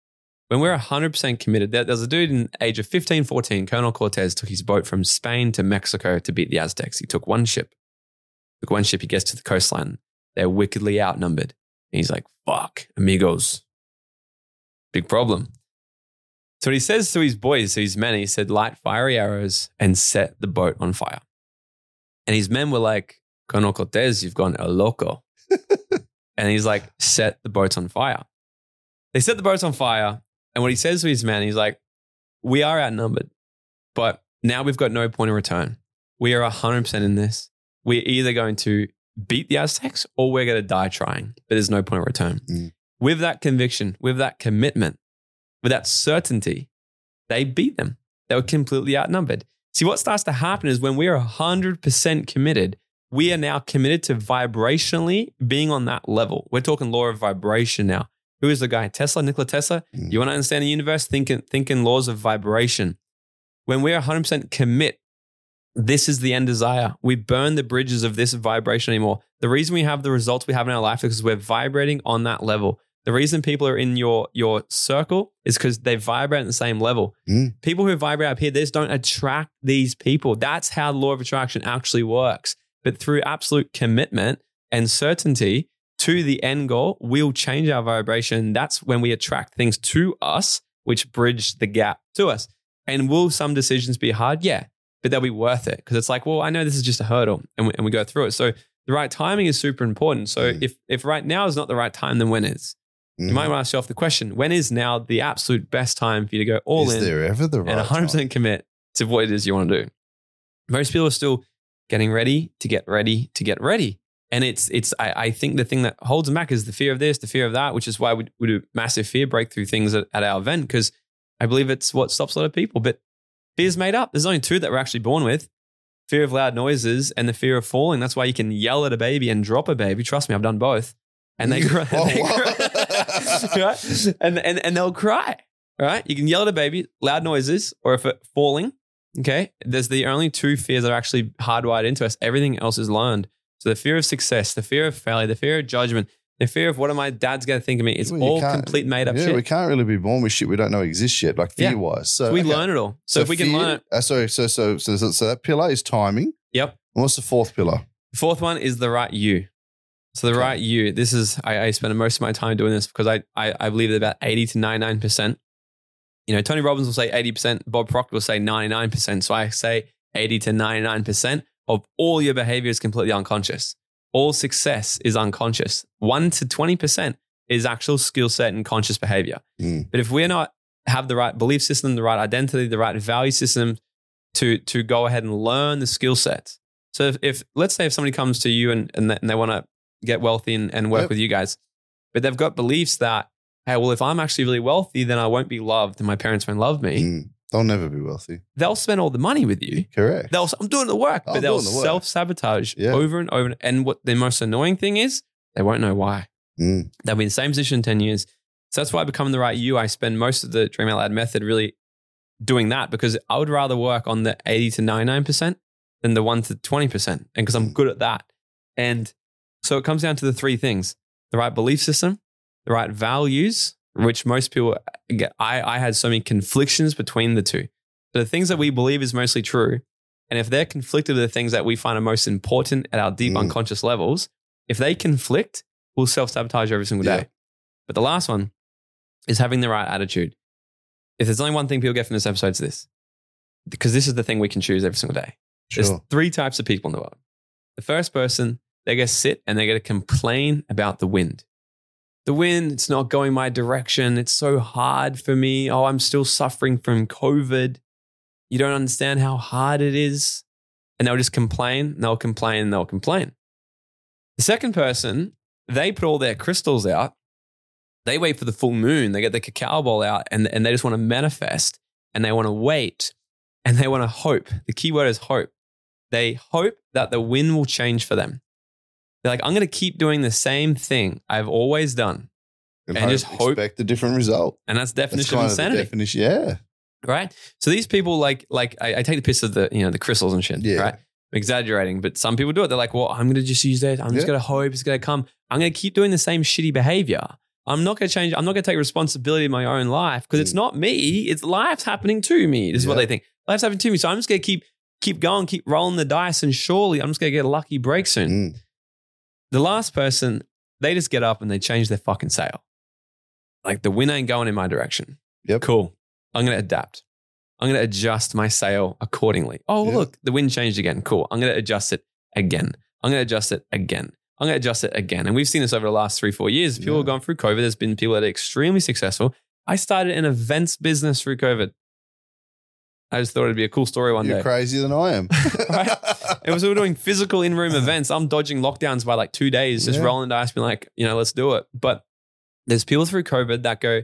When we're 100% committed, there, there's a dude in the age of 15, 14, Colonel Cortez took his boat from Spain to Mexico to beat the Aztecs. He took one ship. Took one ship, he gets to the coastline. They're wickedly outnumbered. And he's like, fuck, amigos. Big problem. So what he says to his boys, to his men, he said, light fiery arrows and set the boat on fire. And his men were like, Colonel Cortez, you've gone a loco. [laughs] and he's like, set the boats on fire. They set the boats on fire. And what he says to his men, he's like, we are outnumbered, but now we've got no point of return. We are 100% in this. We're either going to beat the Aztecs or we're going to die trying, but there's no point of return. Mm. With that conviction, with that commitment, with that certainty, they beat them. They were completely outnumbered. See, what starts to happen is when we are 100% committed, we are now committed to vibrationally being on that level. We're talking law of vibration now. Who is the guy? Tesla, Nikola Tesla? Mm. You want to understand the universe? Thinking, thinking laws of vibration. When we're 100% commit, this is the end desire. We burn the bridges of this vibration anymore. The reason we have the results we have in our life is because we're vibrating on that level. The reason people are in your your circle is because they vibrate at the same level. Mm. People who vibrate up here, they just don't attract these people. That's how the law of attraction actually works. But through absolute commitment and certainty to the end goal, we'll change our vibration. That's when we attract things to us, which bridge the gap to us. And will some decisions be hard? Yeah, but they'll be worth it because it's like, well, I know this is just a hurdle, and we, and we go through it. So the right timing is super important. So Mm. if if right now is not the right time, then when is? You might mm-hmm. want to ask yourself the question: When is now the absolute best time for you to go all Is in there ever the right and 100 time? percent commit to what it is you want to do? Most people are still getting ready to get ready to get ready, and it's it's. I, I think the thing that holds them back is the fear of this, the fear of that, which is why we, we do massive fear breakthrough things at, at our event because I believe it's what stops a lot of people. But fear's made up. There's only two that we're actually born with. Fear of loud noises and the fear of falling. That's why you can yell at a baby and drop a baby. Trust me, I've done both. And they. [laughs] [laughs] Oh, they wow. [laughs] right? and, and, and they'll cry. Right? You can yell at a baby, loud noises, or if it falling. Okay. There's the only two fears that are actually hardwired into us. Everything else is learned. So the fear of success, the fear of failure, the fear of judgment, the fear of what are my dad's going to think of me. It's Well, all complete made up yeah, shit. we can't really be born with shit we don't know exists yet, like Yeah. fear wise. So we okay. learn it all. So, if we can learn it. Uh, sorry, so so so so so that pillar is timing. Yep. And what's the fourth pillar? The fourth one is the right you. So the Okay. right you, this is I, I spend most of my time doing this because I, I I believe that about 80 to 99%. You know, Tony Robbins will say 80%, Bob Proctor will say 99%. So I say 80 to 99%. of all your behavior is completely unconscious. All success is unconscious. 1 to 20% is actual skill set and conscious behavior. Mm. But if we're not have the right belief system, the right identity, the right value system to to go ahead and learn the skill sets. So if, if let's say if somebody comes to you and and they, and they want to get wealthy and, and work Yep. with you guys, but they've got beliefs that hey, well, if I'm actually really wealthy, then I won't be loved and my parents won't love me. Mm. They'll never be wealthy. They'll spend all the money with you. Correct. They'll I'm doing the work, I'm but they'll the self sabotage Yeah. over and over. And what the most annoying thing is, they won't know why. Mm. They'll be in the same position in 10 years. So that's why becoming the right you, I spend most of the Dream Out Loud method really doing that because I would rather work on the 80 to 99% than the 1 to 20%. And because I'm Mm. good at that. And so it comes down to the three things the right belief system, the right values, which most people get. I, I had so many conflictions between the two. So the things that we believe is mostly true. And if they're conflicted with the things that we find are most important at our deep Mm. unconscious levels, if they conflict, we'll self sabotage every single day. Yeah. But the last one is having the right attitude. If there's only one thing people get from this episode, it's this. Because this is the thing we can choose every single day. There's three types of people in the world. The first person, they get to sit and they get to complain about the wind. The wind, it's not going my direction. It's so hard for me. Oh, I'm still suffering from COVID. You don't understand how hard it is. And they'll just complain, and they'll complain, and they'll complain. The second person, they put all their crystals out. They wait for the full moon. They get the cacao ball out and, and they just want to manifest and they want to wait and they want to hope. The key word is hope. They hope that the wind will change for them. They're like, I'm going to keep doing the same thing I've always done. and just hope- expect a different result. And that's the That's definition of kind of insanity, definition. Yeah. right? So these people like, like I, I take the piss of the, you know, the crystals and shit, Yeah. right? I'm exaggerating, but some people do it. They're like, well, I'm going to just use that. I'm just going to hope it's going to come. I'm going to keep doing the same shitty behavior. I'm not going to change. I'm not going to take responsibility in my own life because it's Mm. not me. It's life's happening to me. This is what they think. Life's happening to me. So I'm just going to keep, keep going, keep rolling the dice. And surely I'm just going to get a lucky break soon. Mm. The last person, they just get up and they change their fucking sail. Like the wind ain't going in my direction. Yep. Cool. I'm going to adapt. I'm going to adjust my sail accordingly. Oh, look, the wind changed again. Cool. I'm going to adjust it again. I'm going to adjust it again. I'm going to adjust it again. And we've seen this over the last three, four years. People Yeah. have gone through COVID. There's been people that are extremely successful. I started an events business through COVID. I just thought it'd be a cool story one day. You're day. crazier than I am. [laughs] Right? It was we were doing physical in room events. I'm dodging lockdowns by like two days, just Yeah. rolling dice, being like, you know, let's do it. But there's people through COVID that go,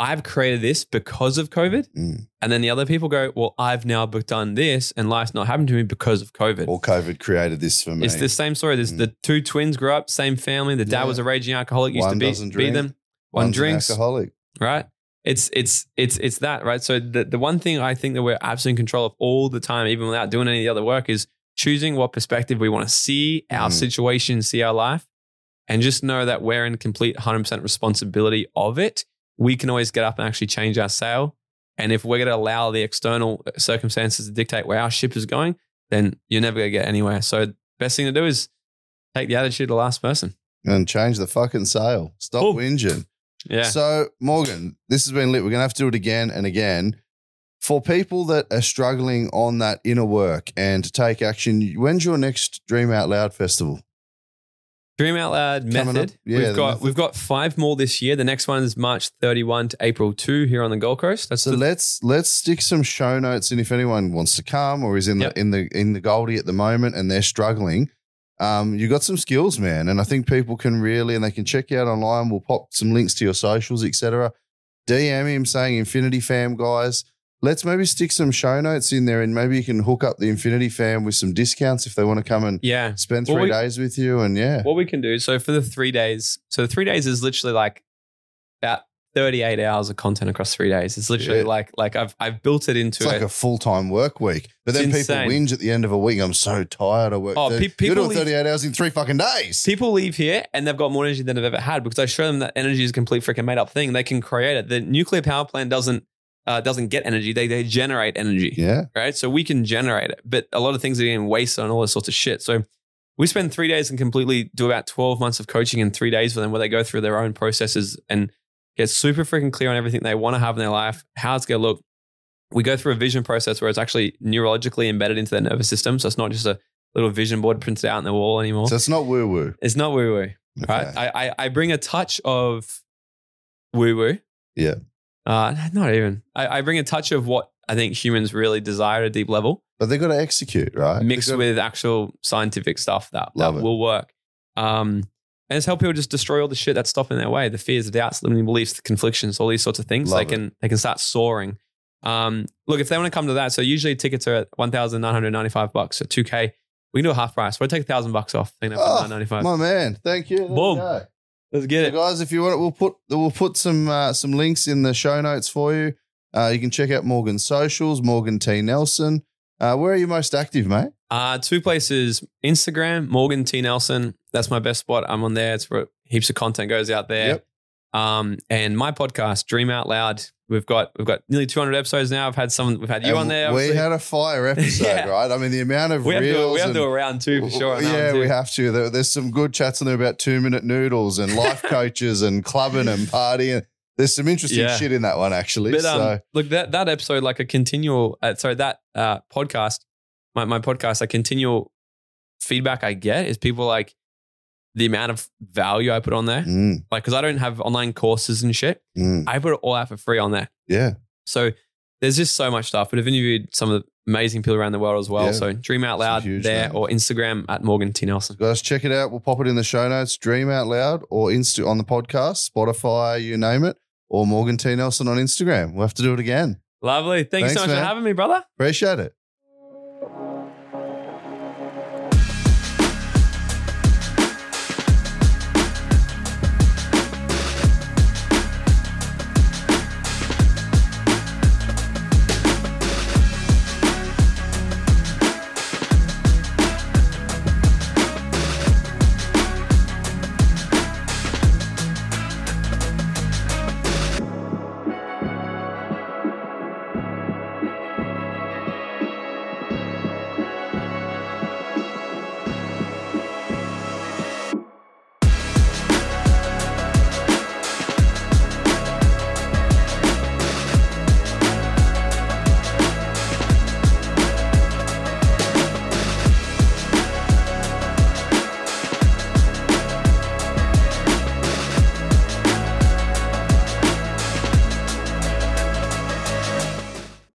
I've created this because of COVID. Mm. And then the other people go, well, I've now done this and life's not happened to me because of COVID. Or COVID created this for me. It's the same story. There's Mm. the two twins grew up, same family. The dad Yeah. was a raging alcoholic, used One to doesn't beat drink, them. One One's an drinks, alcoholic. right? It's it's it's it's that, right? So the, the one thing I think that we're absolutely in control of all the time, even without doing any of the other work, is choosing what perspective we want to see our Mm. situation, see our life, and just know that we're in complete 100% responsibility of it. We can always get up and actually change our sail. And if we're going to allow the external circumstances to dictate where our ship is going, then you're never going to get anywhere. So best thing to do is take the attitude of the last person. And change the fucking sail. Stop Cool. whinging. Yeah. So, Morgan, this has been lit. We're going to have to do it again and again. For people that are struggling on that inner work and to take action, when's your next Dream Out Loud festival? Dream Out Loud Coming method. up. Yeah, we've got method. we've got five more this year. The next one is March 31 to April 2 here on the Gold Coast. That's So the, let's let's stick some show notes in if anyone wants to come or is in Yep. the in the in the Goldie at the moment and they're struggling. Um, you got some skills, man, and I think people can really and they can check you out online. We'll pop some links to your socials, etc. DM him saying Infinity Fam guys. Let's maybe stick some show notes in there and maybe you can hook up the Infinity Fam with some discounts if they want to come and yeah. spend three we- days with you. And yeah, What we can do. So for the three days, so the three days is literally like about 38 hours of content across three days. It's literally Yeah. like like I've I've built it into it's like it. a full time work week. But then people whinge at the end of a week. I'm so tired. I work. Oh, 30 pe- You're people doing leave- 38 hours in three fucking days. People leave here and they've got more energy than they've ever had because I show them that energy is a complete freaking made up thing. They can create it. The nuclear power plant doesn't uh, doesn't get energy. They they generate energy. Yeah. right? So we can generate it, but a lot of things are getting wasted on all this sorts of shit. So we spend three days and completely do about 12 months of coaching in three days for them where they go through their own processes and get super freaking clear on everything they want to have in their life, how it's going to look. we go through a vision process where it's actually neurologically embedded into their nervous system. So it's not just a little vision board printed out on the wall anymore. So it's not woo woo. it's not woo woo, right? I, I I bring a touch of woo woo. Yeah. Uh, not even. I, I bring a touch of what I think humans really desire at a deep level, But they've got to execute, right? mixed They've with actual scientific stuff that, that Love it. will work. Um, and it's help people just destroy all the shit that's stopping their way, the fears, the doubts, the limiting beliefs, the conflictions, all these sorts of things. Love they can they can start soaring. Um, look, if they want to come to that, so usually tickets are at one thousand nine hundred ninety five bucks. So two k, we can do a half price. We'll take a thousand bucks off. You know, Oh, nine ninety five. My man, thank you. There Boom. go. Let's get So it. guys, if you want it, we'll put we'll put some uh, some links in the show notes for you. Uh, you can check out Morgan's socials, Morgan T Nelson. Uh, where are you most active, mate? Uh, two places: Instagram, Morgan T Nelson. That's my best spot. I'm on there. It's where heaps of content goes out there. Yep. Um, and my podcast, Dream Out Loud. We've got we've got nearly 200 episodes now. I've had some. We've had you And on there. We had a fire [laughs] episode, Yeah. right? I mean, the amount of we have, to, reels. do- we have to and- do a round two for sure. yeah, we have to. There, there's some good chats on there about two minute noodles and life [laughs] coaches and clubbing and partying. There's some interesting Yeah. shit in that one, actually. But um, look that that episode, like a continual, uh, sorry, that uh, podcast, my my podcast, a continual feedback I get is people like the amount of value I put on there. Mm, Like, because I don't have online courses and shit, mm, I put it all out for free on there. yeah, So there's just so much stuff. But I've interviewed some of the amazing people around the world as well. Yeah. So Dream Out Loud huge there or Instagram at Morgan T Nelson. guys, check it out. We'll pop it in the show notes. Dream out loud or Insta on the podcast, Spotify, you name it, or Morgan T Nelson on Instagram. We'll have to do it again. Lovely. Thanks, Thanks, so much man. for having me, brother. Appreciate it.